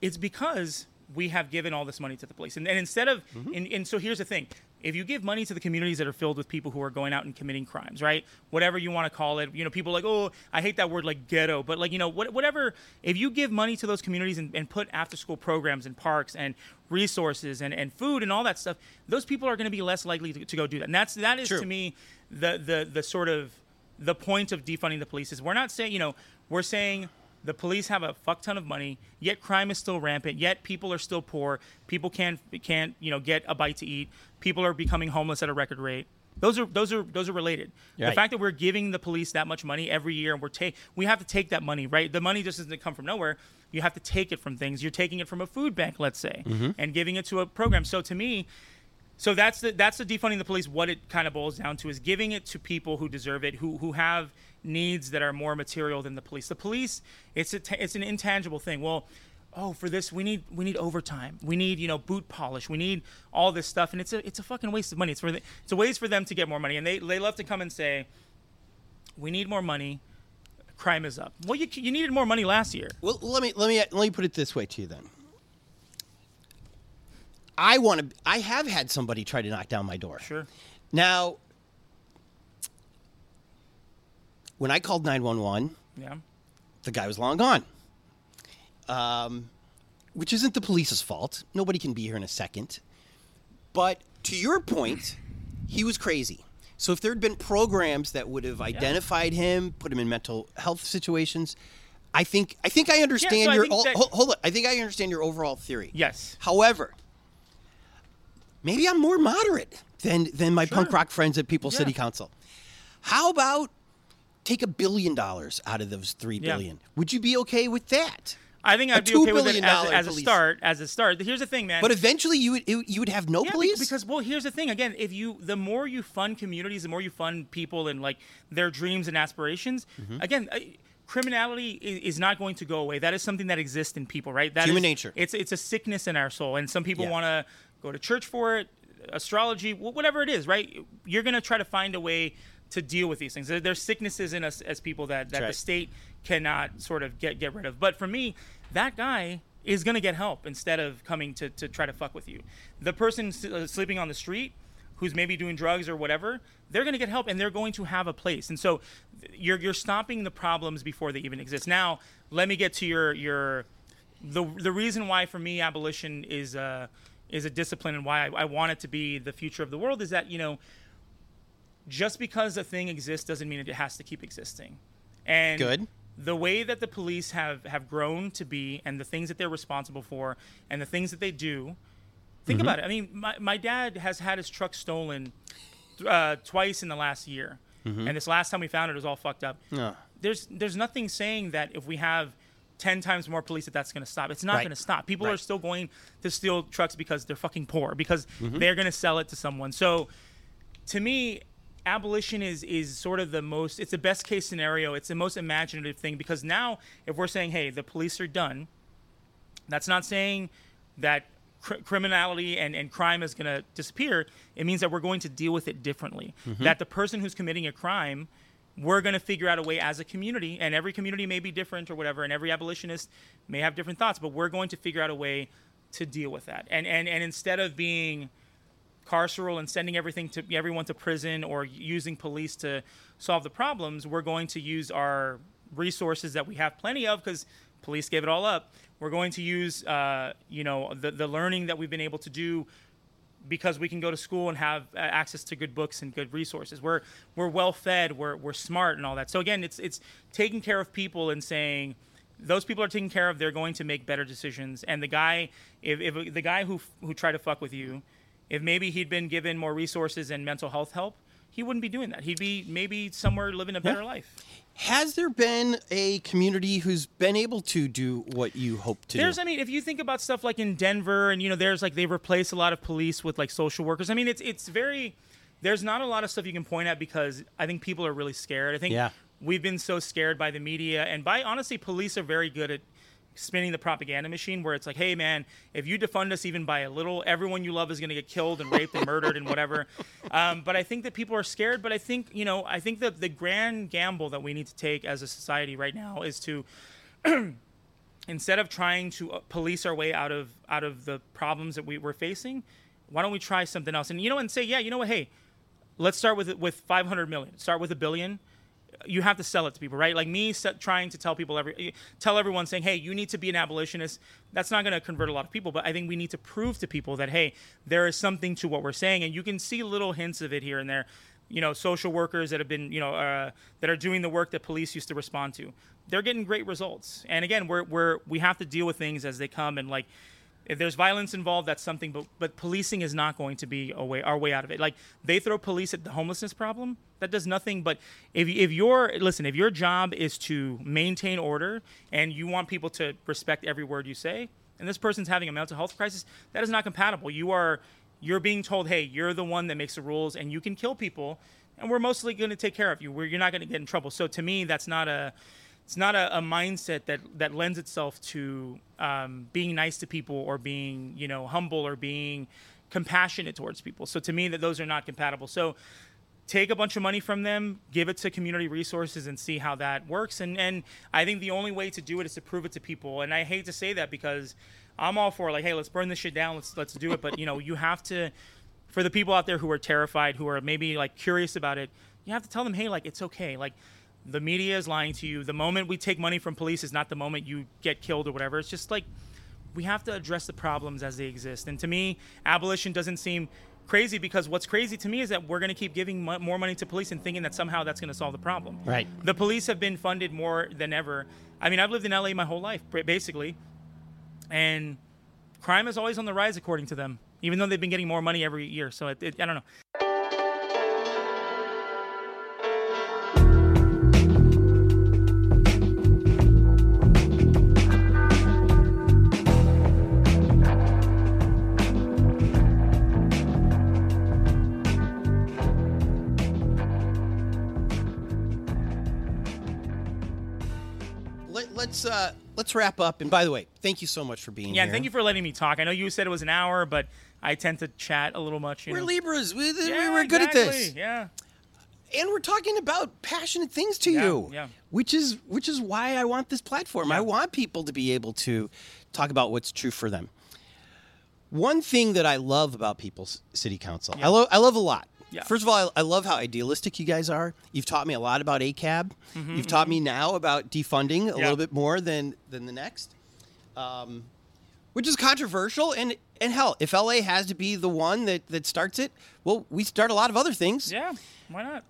It's because we have given all this money to the police, and, and instead of Mm-hmm. and, and so here's the thing. If you give money to the communities that are filled with people who are going out and committing crimes, right? Whatever you want to call it, you know, people like, oh, I hate that word like ghetto, but like, you know, what, whatever. If you give money to those communities and, and put after school programs and parks and resources and, and food and all that stuff, those people are going to be less likely to, to go do that. And that's that is True. to me the the the sort of the point of defunding the police is we're not saying you know we're saying the police have a fuck ton of money yet crime is still rampant yet people are still poor people can't can't you know get a bite to eat people are becoming homeless at a record rate. Those are those are those are related. The fact that we're giving the police that much money every year and we're take we have to take that money right? The money just doesn't come from nowhere. You have to take it from things. You're taking it from a food bank let's say mm-hmm. and giving it to a program. So to me so that's the that's the defunding the police. What it kind of boils down to is giving it to people who deserve it, who who have needs that are more material than the police. The police, it's a it's an intangible thing. Well, oh, for this we need we need overtime. We need you know boot polish. We need all this stuff, and it's a it's a fucking waste of money. It's for the, it's a waste for them to get more money, and they they love to come and say, we need more money. Crime is up. Well, you you needed more money last year. Well, let me let me let me put it this way to you then. I want to. I have had somebody try to knock down my door. Sure. Now, when I called nine one one, Yeah. the guy was long gone. Um, which isn't the police's fault. Nobody can be here in a second. But to your point, he was crazy. So if there had been programs that would have identified him, put him in mental health situations, I think I think I understand I your think oh, that- hold, hold on. I think I understand your overall theory. Yes. However, maybe I'm more moderate than than my punk rock friends at People's City Council. How about take a billion dollars out of those three billion? Yeah. Would you be okay with that? I think I'd be okay with it as, as a start. As a start. Here's the thing, man. But eventually, you would you would have no Yeah, police. because well, here's the thing. Again, if you the more you fund communities, the more you fund people and like their dreams and aspirations. Mm-hmm. Again, uh, criminality is, is not going to go away. That is something that exists in people, right? That Human is- nature. It's it's a sickness in our soul, and some people Yeah. want to go to church for it, astrology, whatever it is, right? You're gonna try to find a way to deal with these things. There- There's sicknesses in us as people that, that right. the state cannot sort of get get rid of. But for me, that guy is going to get help instead of coming to, to try to fuck with you. The person uh, sleeping on the street who's maybe doing drugs or whatever, they're going to get help and they're going to have a place. And so you're you're stopping the problems before they even exist. Now, let me get to your your the the reason why for me abolition is uh is a discipline and why I, I want it to be the future of the world is that you know just because a thing exists doesn't mean it has to keep existing. And Good. the way that the police have have grown to be and the things that they're responsible for and the things that they do think Mm-hmm. about it i mean my, my dad has had his truck stolen uh, twice in the last year Mm-hmm. and this last time we found it, it was all fucked up No. there's there's nothing saying that if we have 10 times more police that that's going to stop. It's not Right. going to stop. People Right. are still going to steal trucks because they're fucking poor because Mm-hmm. they're going to sell it to someone. So to me abolition is is sort of the most it's the best case scenario. It's the most imaginative thing because now if we're saying hey the police are done that's not saying that cr- criminality and, and crime is going to disappear. It means that we're going to deal with it differently. That the person who's committing a crime we're going to figure out a way as a community and every community may be different or whatever and every abolitionist may have different thoughts but we're going to figure out a way to deal with that and and, and instead of being carceral and sending everything to everyone to prison or using police to solve the problems, we're going to use our resources that we have plenty of because police gave it all up. We're going to use, uh, you know, the the learning that we've been able to do because we can go to school and have uh, access to good books and good resources. We're we're well fed, we're we're smart and all that. So again, it's it's taking care of people and saying those people are taken care of. They're going to make better decisions. And the guy, if, if the guy who who tried to fuck with you, if maybe he'd been given more resources and mental health help, he wouldn't be doing that. He'd be maybe somewhere living a better Yeah. life. Has there been a community who's been able to do what you hope to There's, do? I mean, if you think about stuff like in Denver, and you know, there's like they've replaced a lot of police with like social workers. I mean, it's it's very. There's not a lot of stuff you can point at because I think people are really scared. I think Yeah. we've been so scared by the media and by honestly, police are very good at spinning the propaganda machine where it's like, hey man, if you defund us even by a little, everyone you love is going to get killed and raped and murdered and whatever. *laughs* Um, but I think that people are scared. But I think you know, I think that the grand gamble that we need to take as a society right now is to *clears throat* instead of trying to uh, police our way out of out of the problems that we, we're facing, why don't we try something else? And you know, and say, yeah, you know what? Hey, let's start with with 500 million. Start with a billion. You have to sell it to people, right? Like me trying to tell people every tell everyone saying, "Hey, you need to be an abolitionist." That's not going to convert a lot of people, but I think we need to prove to people that hey, there is something to what we're saying, and you can see little hints of it here and there. You know, social workers that have been, you know, uh, that are doing the work that police used to respond to. They're getting great results. And again, we're we're we have to deal with things as they come, and like if there's violence involved, that's something. But but policing is not going to be a way our way out of it. Like they throw police at the homelessness problem, that does nothing. But if if your listen, if your job is to maintain order and you want people to respect every word you say, and this person's having a mental health crisis, that is not compatible. You are you're being told, hey, you're the one that makes the rules, and you can kill people, and we're mostly going to take care of you. We're, you're not going to get in trouble. So to me, that's not a it's not a, a mindset that that lends itself to um, being nice to people or being you know humble or being compassionate towards people. So to me, that those are not compatible. So take a bunch of money from them, give it to community resources, and see how that works. And and I think the only way to do it is to prove it to people. And I hate to say that because I'm all for like, hey, let's burn this shit down. Let's let's do it. But you know, you have to. For the people out there who are terrified, who are maybe like curious about it, you have to tell them, hey, like it's okay. Like the media is lying to you. The moment we take money from police is not the moment you get killed or whatever. It's just like we have to address the problems as they exist. And to me, abolition doesn't seem crazy because what's crazy to me is that we're going to keep giving mo- more money to police and thinking that somehow that's going to solve the problem. Right. The police have been funded more than ever. I mean, I've lived in LA my whole life, basically, and crime is always on the rise according to them, even though they've been getting more money every year. So it, it, I don't know. Let's wrap up. And by the way, thank you so much for being Yeah, here. and thank you for letting me talk. I know you said it was an hour, but I tend to chat a little much. We're know? Libras. We, we- Yeah, we're good at this. Yeah. and we're talking about passionate things to Yeah, you yeah. which is which is why i want this platform i want people to be able to talk about what's true for them one thing that i love about people's city council I, lo- I love a lot Yeah. First of all, I, I love how idealistic you guys are. You've taught me a lot about ACAB. You've taught me now about defunding a Mm-hmm, Yeah. little bit more than than the next, um, which is controversial. And and hell, if LA has to be the one that that starts it, well, we start a lot of other things. Yeah. Why not?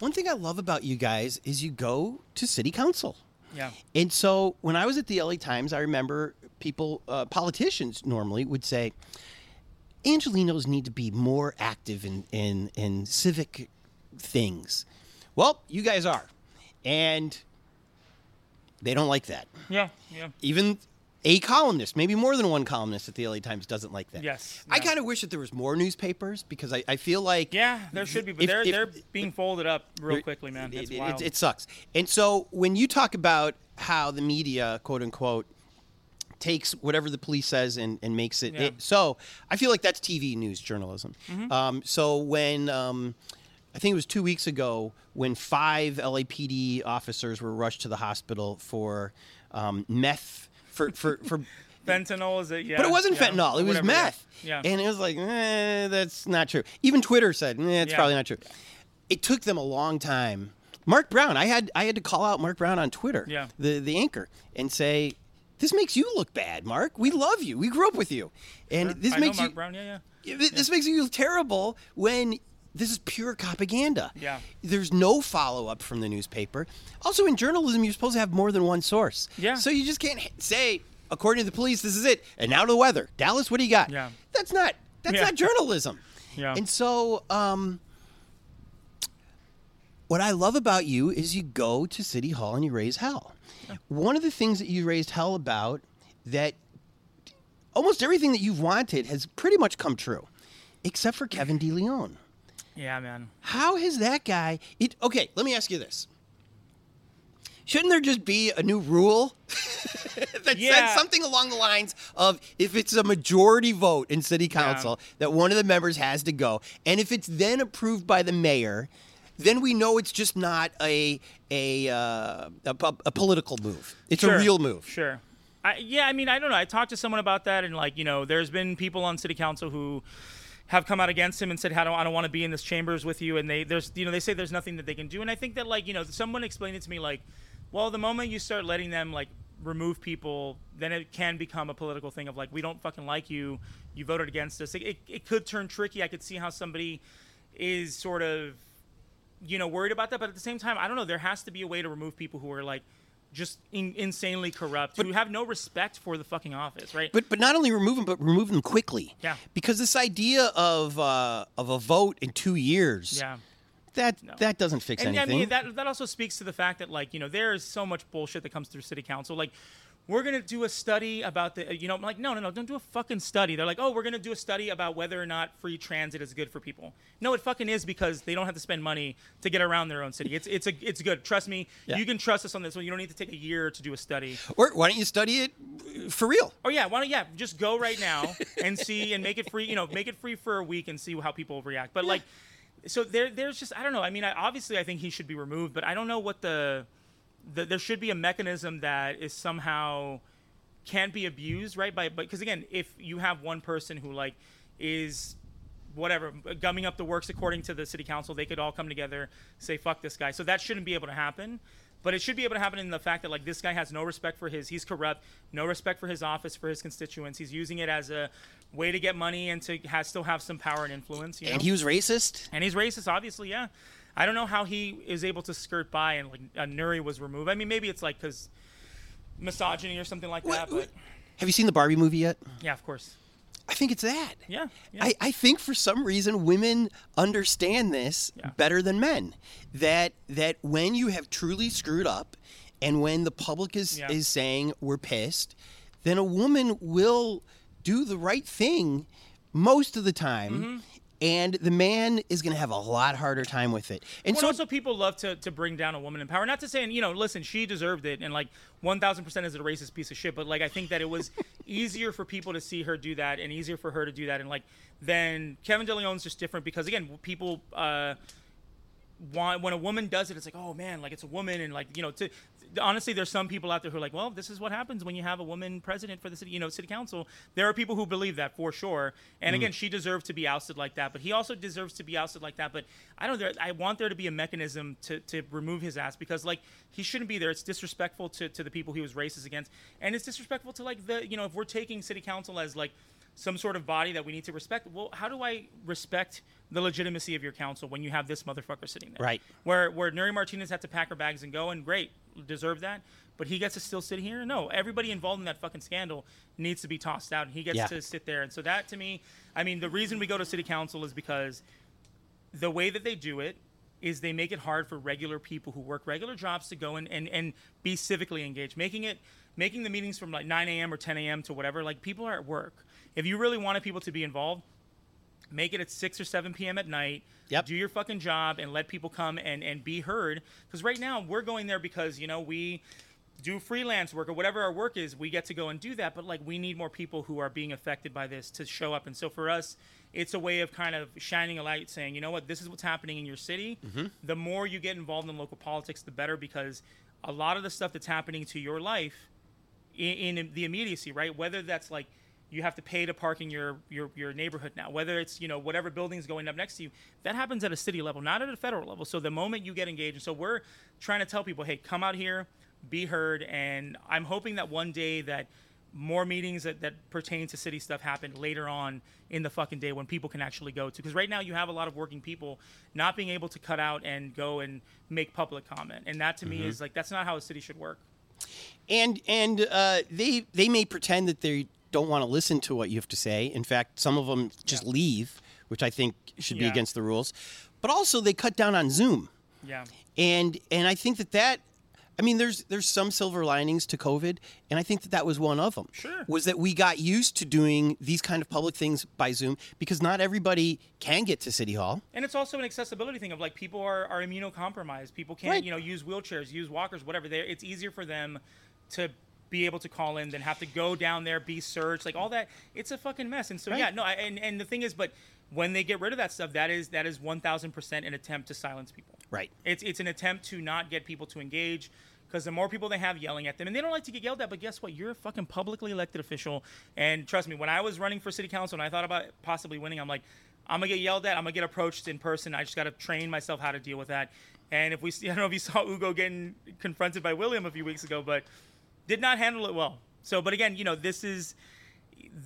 One thing I love about you guys is you go to city council. Yeah. And so when I was at the LA Times, I remember people, uh, politicians normally would say, Angelenos need to be more active in, in, in civic things. Well, you guys are. And they don't like that. Yeah. Yeah. Even a columnist, maybe more than one columnist at the LA Times doesn't like that. Yes, I kind of wish that there was more newspapers because I, I feel like Yeah, there should be, but If- they're if- they're being folded up real quickly, man. It, it- it sucks. And so when you talk about how the media, quote unquote, takes whatever the police says and, and makes it, Yeah. Mm-hmm. it- so I feel like that's TV news journalism. Um, so when um, I think it was two weeks ago when five LAPD officers were rushed to the hospital for um, meth for for *laughs* for. fentanyl is it? Yeah. But it wasn't yeah, fentanyl; it was meth. Yeah. and it was like, eh, that's not true. Even Twitter said, eh, it's Yeah. probably not true. It took them a long time. Mark Brown, I had I had to call out Mark Brown on Twitter, Yeah. the the anchor, and say, "This makes you look bad, Mark. We love you. We grew up with you, and this I makes know Mark you Brown. Yeah, yeah. yeah, this makes you look terrible when this is pure propaganda. Yeah. There's no follow up from the newspaper. Also, in journalism, you're supposed to have more than one source. Yeah. So you just can't say, according to the police, this is it. And now to the weather. Dallas, what do you got? Yeah. That's not. That's Yeah. not journalism. *laughs* Yeah. And so, um, what I love about you is you go to City Hall and you raise hell. One of the things that you raised hell about that almost everything that you've wanted has pretty much come true, except for Kevin DeLeon. Yeah, man. How has that guy? It, okay, let me ask you this. Shouldn't there just be a new rule *laughs* that Yeah. said something along the lines of if it's a majority vote in city council that one of the members has to go, and if it's then approved by the mayor, then we know it's just not a a uh, a, a political move. It's a real move. Sure. I, yeah, I mean, I don't know. I talked to someone about that, and like, you know, there's been people on city council who have come out against him and said, "How do I don't want to be in this chambers with you?" And they there's you know they say there's nothing that they can do, and I think that like you know someone explained it to me like, well, the moment you start letting them like remove people, then it can become a political thing of like we don't fucking like you, you voted against us. It, it, it could turn tricky. I could see how somebody is sort of you know worried about that but at the same time i don't know there has to be a way to remove people who are like just in, insanely corrupt but, who have no respect for the fucking office right But but not only remove them, but remove them quickly. Yeah. Because this idea of uh, of a vote in two years, yeah that that doesn't fix and I anything. mean that that also speaks to the fact that like you know there is so much bullshit that comes through city council. Like we're gonna do a study about the you know I'm like no no no don't do a fucking study. They're like oh we're gonna do a study about whether or not free transit is good for people. No, it fucking is because they don't have to spend money to get around their own city. It's it's a it's good. Trust me, Yeah. you can trust us on this one. You don't need to take a year to do a study. or why don't you study it for real? Oh yeah, why don't yeah, just go right now and see and make it free. You know, make it free for a week and see how people react. But like, so there, there's just I don't know. I mean, I, obviously I think he should be removed, but I don't know what the, the there should be a mechanism that is somehow can't be abused, right? By but because again, if you have one person who like is whatever gumming up the works according to the city council, they could all come together, say fuck this guy. So that shouldn't be able to happen. But it should be able to happen in the fact that like this guy has no respect for his he's corrupt, no respect for his office, for his constituents. He's using it as a way to get money and to has still have some power and influence. You know? And he was racist. And he's racist, obviously, yeah. I don't know how he is able to skirt by and like uh, Nury was removed. I mean, maybe it's like because misogyny or something like that. But Have you seen the Barbie movie yet? yeah, of course. I think it's that. Yeah, yeah. I, I think for some reason women understand this Yeah. better than men. That that when you have truly screwed up and when the public is, Yeah. is saying we're pissed, then a woman will do the right thing most of the time. Mm-hmm. And the man is going to have a lot harder time with it. And Well, so, also people love to, to bring down a woman in power. Not to say, you know, listen, she deserved it, and like one thousand percent is a racist piece of shit. But like, I think that it was *laughs* easier for people to see her do that, and easier for her to do that, and like, then Kevin DeLeon's just different because again, people uh, want when a woman does it, it's like, oh man, like it's a woman, and like you know, to honestly, there's some people out there who are like, well, this is what happens when you have a woman president for the city, you know, city council. There are people who believe that for sure, and mm. again, she deserves to be ousted like that, but he also deserves to be ousted like that. But I don't, there, I want there to be a mechanism to to remove his ass because like he shouldn't be there. It's disrespectful to to the people he was racist against, and it's disrespectful to like the you know if we're taking city council as like some sort of body that we need to respect. Well, how do I respect the legitimacy of your council when you have this motherfucker sitting there? Right. Where where Nury Martinez had to pack her bags and go, and great, deserve that. But he gets to still sit here. No, everybody involved in that fucking scandal needs to be tossed out, and he gets Yeah. to sit there. And so that to me, I mean, the reason we go to city council is because the way that they do it is they make it hard for regular people who work regular jobs to go and, and, and be civically engaged, making it making the meetings from like 9 a.m. or 10 a.m. to whatever. Like people are at work. If you really wanted people to be involved, make it at 6 or 7 p.m. at night. Yep. Do your fucking job and let people come and, and be heard. Because right now we're going there because, you know, we do freelance work or whatever our work is, we get to go and do that. But like we need more people who are being affected by this to show up. And so for us, it's a way of kind of shining a light, saying, you know what, this is what's happening in your city. Mm-hmm. The more you get involved in local politics, the better because a lot of the stuff that's happening to your life in, in the immediacy, right? Whether that's like you have to pay to park in your, your your neighborhood now, whether it's you know whatever building's going up next to you, that happens at a city level, not at a federal level. So the moment you get engaged, and so we're trying to tell people, hey, come out here, be heard, and I'm hoping that one day that more meetings that, that pertain to city stuff happen later on in the fucking day when people can actually go to. Because right now you have a lot of working people not being able to cut out and go and make public comment, and that to me is like that's not how a city should work. and and uh, they they may pretend that they don't want to listen to what you have to say. In fact, some of them just leave, which I think should be against the rules. But also, they cut down on Zoom, Yeah. and and I think that that. I mean, there's there's some silver linings to COVID, and I think that that was one of them. Sure. Was that we got used to doing these kind of public things by Zoom because not everybody can get to City Hall. And it's also an accessibility thing of like people are, are immunocompromised. People can't, Right. you know, use wheelchairs, use walkers, whatever. they it's easier for them to be able to call in than have to go down there, be searched, like all that. It's a fucking mess. And so Right. yeah, no, I, and and the thing is, but when they get rid of that stuff, that is that is one thousand percent an attempt to silence people. Right. It's it's an attempt to not get people to engage. Because the more people they have yelling at them, and they don't like to get yelled at, but guess what? You're a fucking publicly elected official. And trust me, when I was running for city council and I thought about possibly winning, I'm like, I'm gonna get yelled at. I'm gonna get approached in person. I just gotta train myself how to deal with that. And if we, see, *laughs* I don't know if you saw Ugo getting confronted by William a few weeks ago, but did not handle it well. So, but again, you know, this is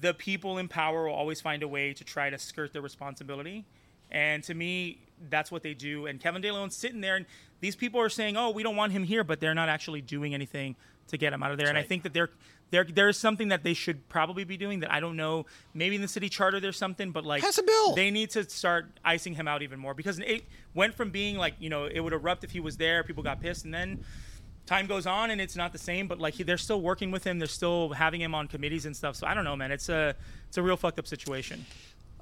the people in power will always find a way to try to skirt their responsibility. And to me, that's what they do. And Kevin De Leon's sitting there, and these people are saying, "Oh, we don't want him here," but they're not actually doing anything to get him out of there. and I think that there, there, there is something that they should probably be doing that I don't know. Maybe in the city charter there's something, but like Pass a bill. they need to start icing him out even more because it went from being like you know it would erupt if he was there, people got pissed, and then time goes on and it's not the same. But like he, they're still working with him, they're still having him on committees and stuff. So I don't know, man. It's a it's a real fucked up situation.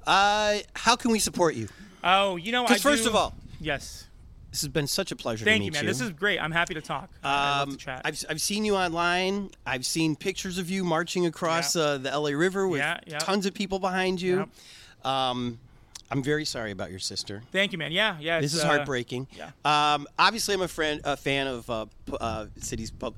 Uh, how can we support you? Oh, you know, I 'Cause first do- of all- yes. This has been such a pleasure to Thank meet you, man. This is great. I'm happy to talk. I I love Um, to chat. I've, I've seen you online. I've seen pictures of you marching across Yeah. uh, the LA River with Yeah, yeah. tons of people behind you. Um, I'm very sorry about your sister. Thank you, man. Yeah, yeah. This is uh, heartbreaking. yeah. Um, obviously, I'm a friend, a fan of uh, uh, cities, uh,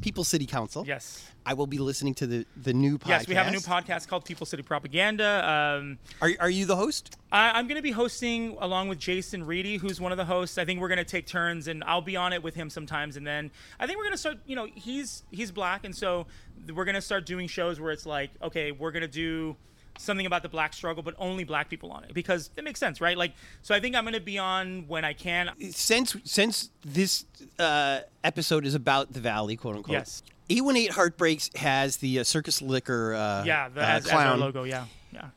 People City Council. Yes. I will be listening to the the new podcast. Yes, we have a new podcast called People City Propaganda. Um, Are are you the host? I, I'm going to be hosting along with Jason Reedy, who's one of the hosts. I think we're going to take turns, and I'll be on it with him sometimes. And then I think we're going to start. You know, he's he's black, and so we're going to start doing shows where it's like, okay, we're going to do something about the black struggle, but only black people on it because it makes sense, right? Like, so I think I'm going to be on when I can. Since since this uh, episode is about the Valley, quote unquote. Yes. 818 Heartbreaks has the uh, Circus Liquor uh, Yeah, the, uh, as, as our clown. logo. Yeah, yeah.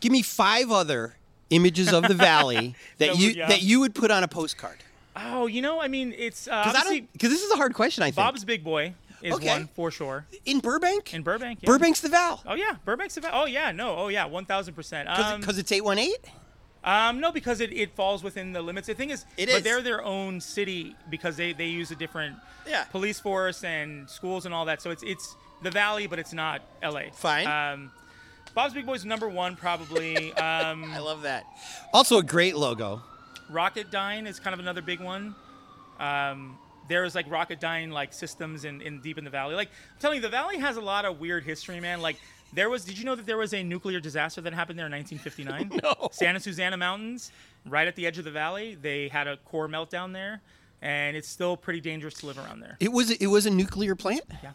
Give me five other images of the valley *laughs* that That you would- yeah. that you would put on a postcard. Oh, you know, I mean, it's uh, Because obviously this is a hard question. I think Bob's Big Boy is Okay. one for sure in Burbank. in Burbank. Yeah. Burbank's the Val Oh yeah, Burbank's about. Oh yeah, no. Oh yeah, one thousand percent. Um, because it's 818. Um, no, because it, it falls within the limits. The thing is, It but they're their own city because they, they use a different Yeah. police force and schools and all that. So it's it's the valley, but it's not L.A. Fine. Um, Bob's Big Boy's number one probably. *laughs* Um, I love that. Also a great logo. Rocketdyne is kind of another big one. Um, there's like Rocketdyne like systems in, in deep in the valley. Like I'm telling you, the valley has a lot of weird history, man. Like there was. Did you know that there was a nuclear disaster that happened there in 1959? *laughs* No. Santa Susana Mountains, right at the edge of the valley. They had a core meltdown there, and it's still pretty dangerous to live around there. It was it was a nuclear plant, Yeah.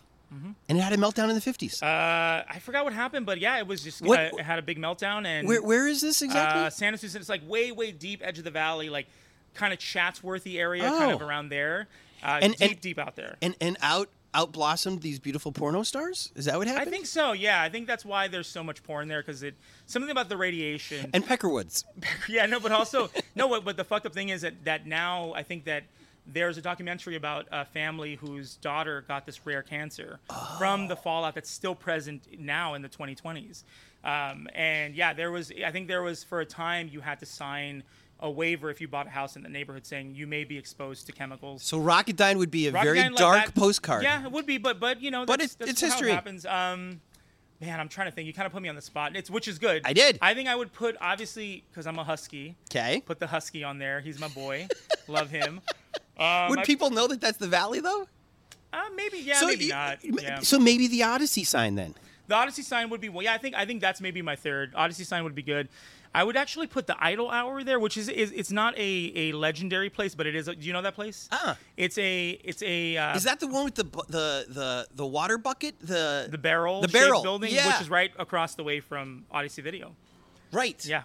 and it had a meltdown in the 50s. Uh, I forgot what happened, but yeah, it was just What- uh, it had a big meltdown and where where is this exactly? Uh, Santa Susana. It's like way, way deep edge of the valley, like kind of Chatsworthy area, kind of Oh. around there. Uh, And- deep, and- deep out there. and and out out blossomed these beautiful porno stars. Is that what happened? I think so. Yeah, I think that's why there's so much porn there because it something about the radiation. And Peckerwoods. *laughs* yeah, no, but also no. What, but the fucked up thing is that that now I think that there's a documentary about a family whose daughter got this rare cancer from the fallout that's still present now in the 2020s. Um, and yeah, there was. I think there was for a time you had to sign a waiver if you bought a house in the neighborhood saying you may be exposed to chemicals. So Rocketdyne would be a very like dark that- postcard. Yeah, it would be, but but you know, But that's, it- that's it's how history. It happens. Um, man, I'm trying to think. You kind of put me on the spot. It's which is good. I did. I think I would put obviously because I'm a husky. Okay. Put the husky on there. He's my boy. *laughs* Love him. Um, Would I- people know that that's the valley though? Uh, maybe yeah, so maybe you- not. Yeah. So maybe the Odyssey sign then. The Odyssey sign would be well. Yeah, I think I think that's maybe my third. Odyssey sign would be good. I would actually put the Idle Hour there, which is, is it's not a, a legendary place, but it is. A, do you know that place? Ah. It's a it's a uh, Is that the one with the the the the water bucket? The the barrel The barrel, building, yeah. which is right across the way from Odyssey Video. right. Yeah,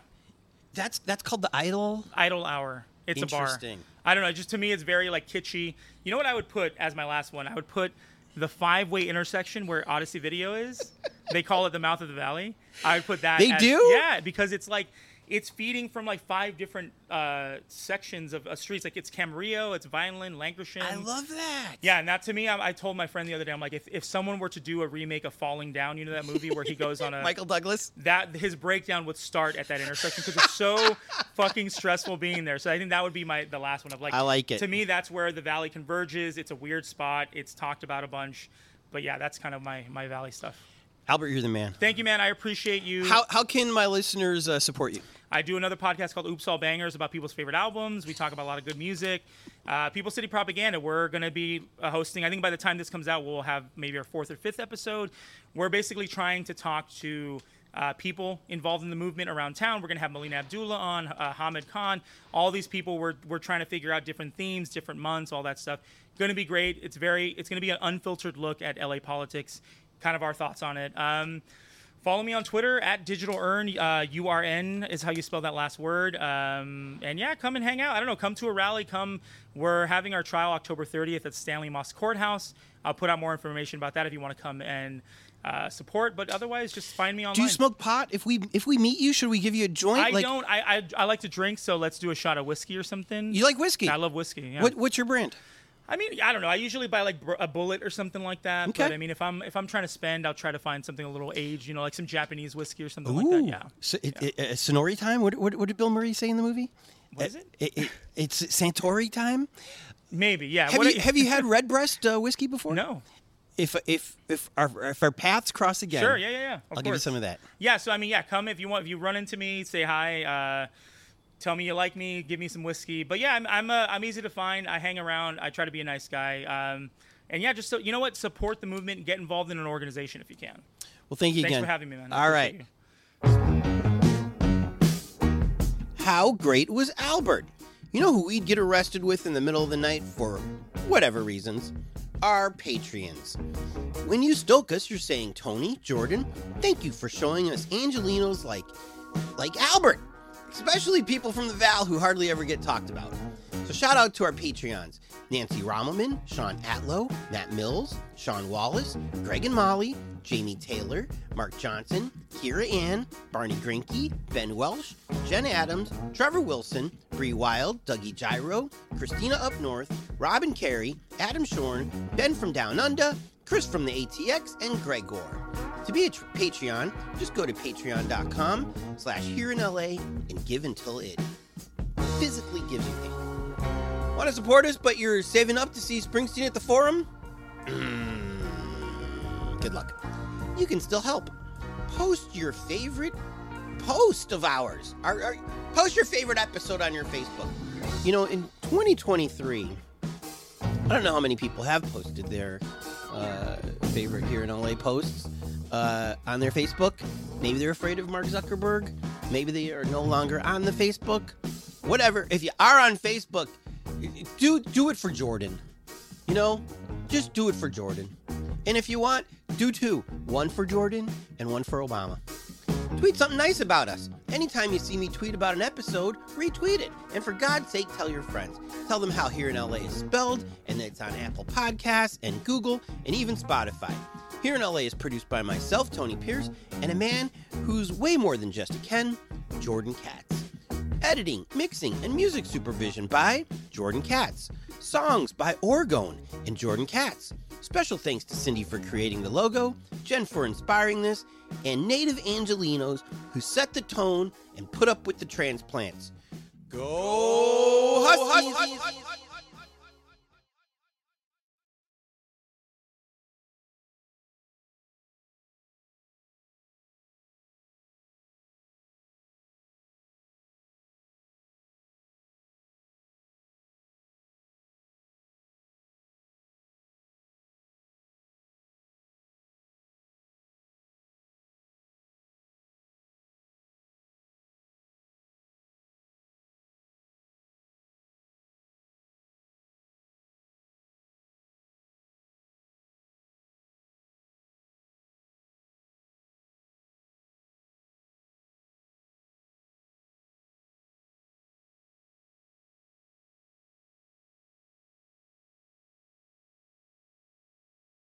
That's that's called the idol. Idle Hour. It's a bar. Interesting. I don't know. Just to me, it's very like kitschy. You know what I would put as my last one? I would put the five way intersection where Odyssey Video is. they call it the mouth of the valley. I would put that. They as- do? Yeah, because it's like it's feeding from like five different uh, sections of, of streets. Like it's Camarillo, it's Vineland, Lankershim. I love that. Yeah, and that to me, I, I told my friend the other day, I'm like, if, if someone were to do a remake of Falling Down, you know that movie where he goes on a *laughs* Michael Douglas. that his breakdown would start at that intersection because it's so *laughs* fucking stressful being there. So I think that would be my the last one of like. I like it. To me, that's where the valley converges. It's a weird spot. It's talked about a bunch, but yeah, that's kind of my my valley stuff. Albert, you're the man. Thank you, man. I appreciate you. How how can my listeners uh, support you? I do another podcast called Oops All Bangers about people's favorite albums. We talk about a lot of good music. Uh, People City Propaganda, we're going to be uh, hosting, I think by the time this comes out, we'll have maybe our fourth or fifth episode. We're basically trying to talk to uh, people involved in the movement around town. We're going to have Melina Abdullah on, uh, Hamid Khan. All these people, we're, we're trying to figure out different themes, different months, all that stuff. Going to be great. It's very, it's going to be an unfiltered look at LA politics, kind of our thoughts on it. Um, Follow me on Twitter at Digital Urn. Uh, U-R-N is how you spell that last word. Um, and yeah, come and hang out. I don't know. Come to a rally. Come. We're having our trial October 30th at Stanley Mosk Courthouse. I'll put out more information about that if you want to come and uh, support. But otherwise, just find me online. Do you smoke pot? If we if we meet you, should we give you a joint? I like, don't. I, I I like to drink, so let's do a shot of whiskey or something. You like whiskey? I love whiskey. Yeah. What what's your brand? I mean, I don't know. I usually buy like br- a Bulleit or something like that. Okay. But I mean, if I'm if I'm trying to spend, I'll try to find something a little aged. You know, like some Japanese whiskey or something like that. Yeah. So, it, it- uh, Suntory time. What, what what did Bill Murray say in the movie? What is it? it, it's Suntory time. Maybe. Yeah. Have you have you had *laughs* Redbreast uh, whiskey before? No. If if if our if our paths cross again, Sure. Yeah. Yeah. Yeah. Of I'll give you some of that. Yeah. So I mean, yeah. Come if you want. If you run into me, say hi. Uh, tell me you like me. Give me some whiskey. But yeah, I'm I'm uh, I'm easy to find. I hang around. I try to be a nice guy. Um, and yeah, just so you know what, support the movement and get involved in an organization if you can. Well, thank you Thanks again for having me, man. I All you. How great was Albert? You know who we'd get arrested with in the middle of the night for whatever reasons? Our Patreons. When you stoke us, you're saying, Tony, Jordan, thank you for showing us Angelenos like like Albert. Especially people from the Val who hardly ever get talked about. So shout out to our Patreons. Nancy Rommelmann, Sean Atlow, Matt Mills, Sean Wallace, Greg and Molly, Jamie Taylor, Mark Johnson, Kira Ann, Barney Grinke, Ben Welsh, Jen Adams, Trevor Wilson, Bree Wild, Dougie Gyro, Christina Up North, Robin Carey, Adam Shorn, Ben from Down Under, Chris from the ATX, and Gregor. To be a tr- Patreon, just go to patreon.com slash here in LA and give until it physically gives you payment. Want to support us, but you're saving up to see Springsteen at the Forum? Mm, Good luck. You can still help. Post your favorite post of ours. Our, our- post your favorite episode on your Facebook. You know, in 2023, I don't know how many people have posted their uh, favorite here in LA posts uh, on their Facebook. Maybe they're afraid of Mark Zuckerberg. Maybe they are no longer on the Facebook. Whatever. If you are on Facebook, do do it for Jordan. You know, just do it for Jordan. And if you want, do two. One for Jordan and one for Obama. Tweet something nice about us. Anytime you see me tweet about an episode, retweet it. And for God's sake, tell your friends. Tell them how Here in LA is spelled and that it's on Apple Podcasts and Google and even Spotify. Here in LA is produced by myself, Tony Pierce, and a man who's way more than just a Ken, Jordan Katz. Editing, mixing, and music supervision by Jordan Katz. Songs by Orgone and Jordan Katz. Special thanks to Cindy for creating the logo, Jen for inspiring this, and native Angelenos who set the tone and put up with the transplants. Go Huskies!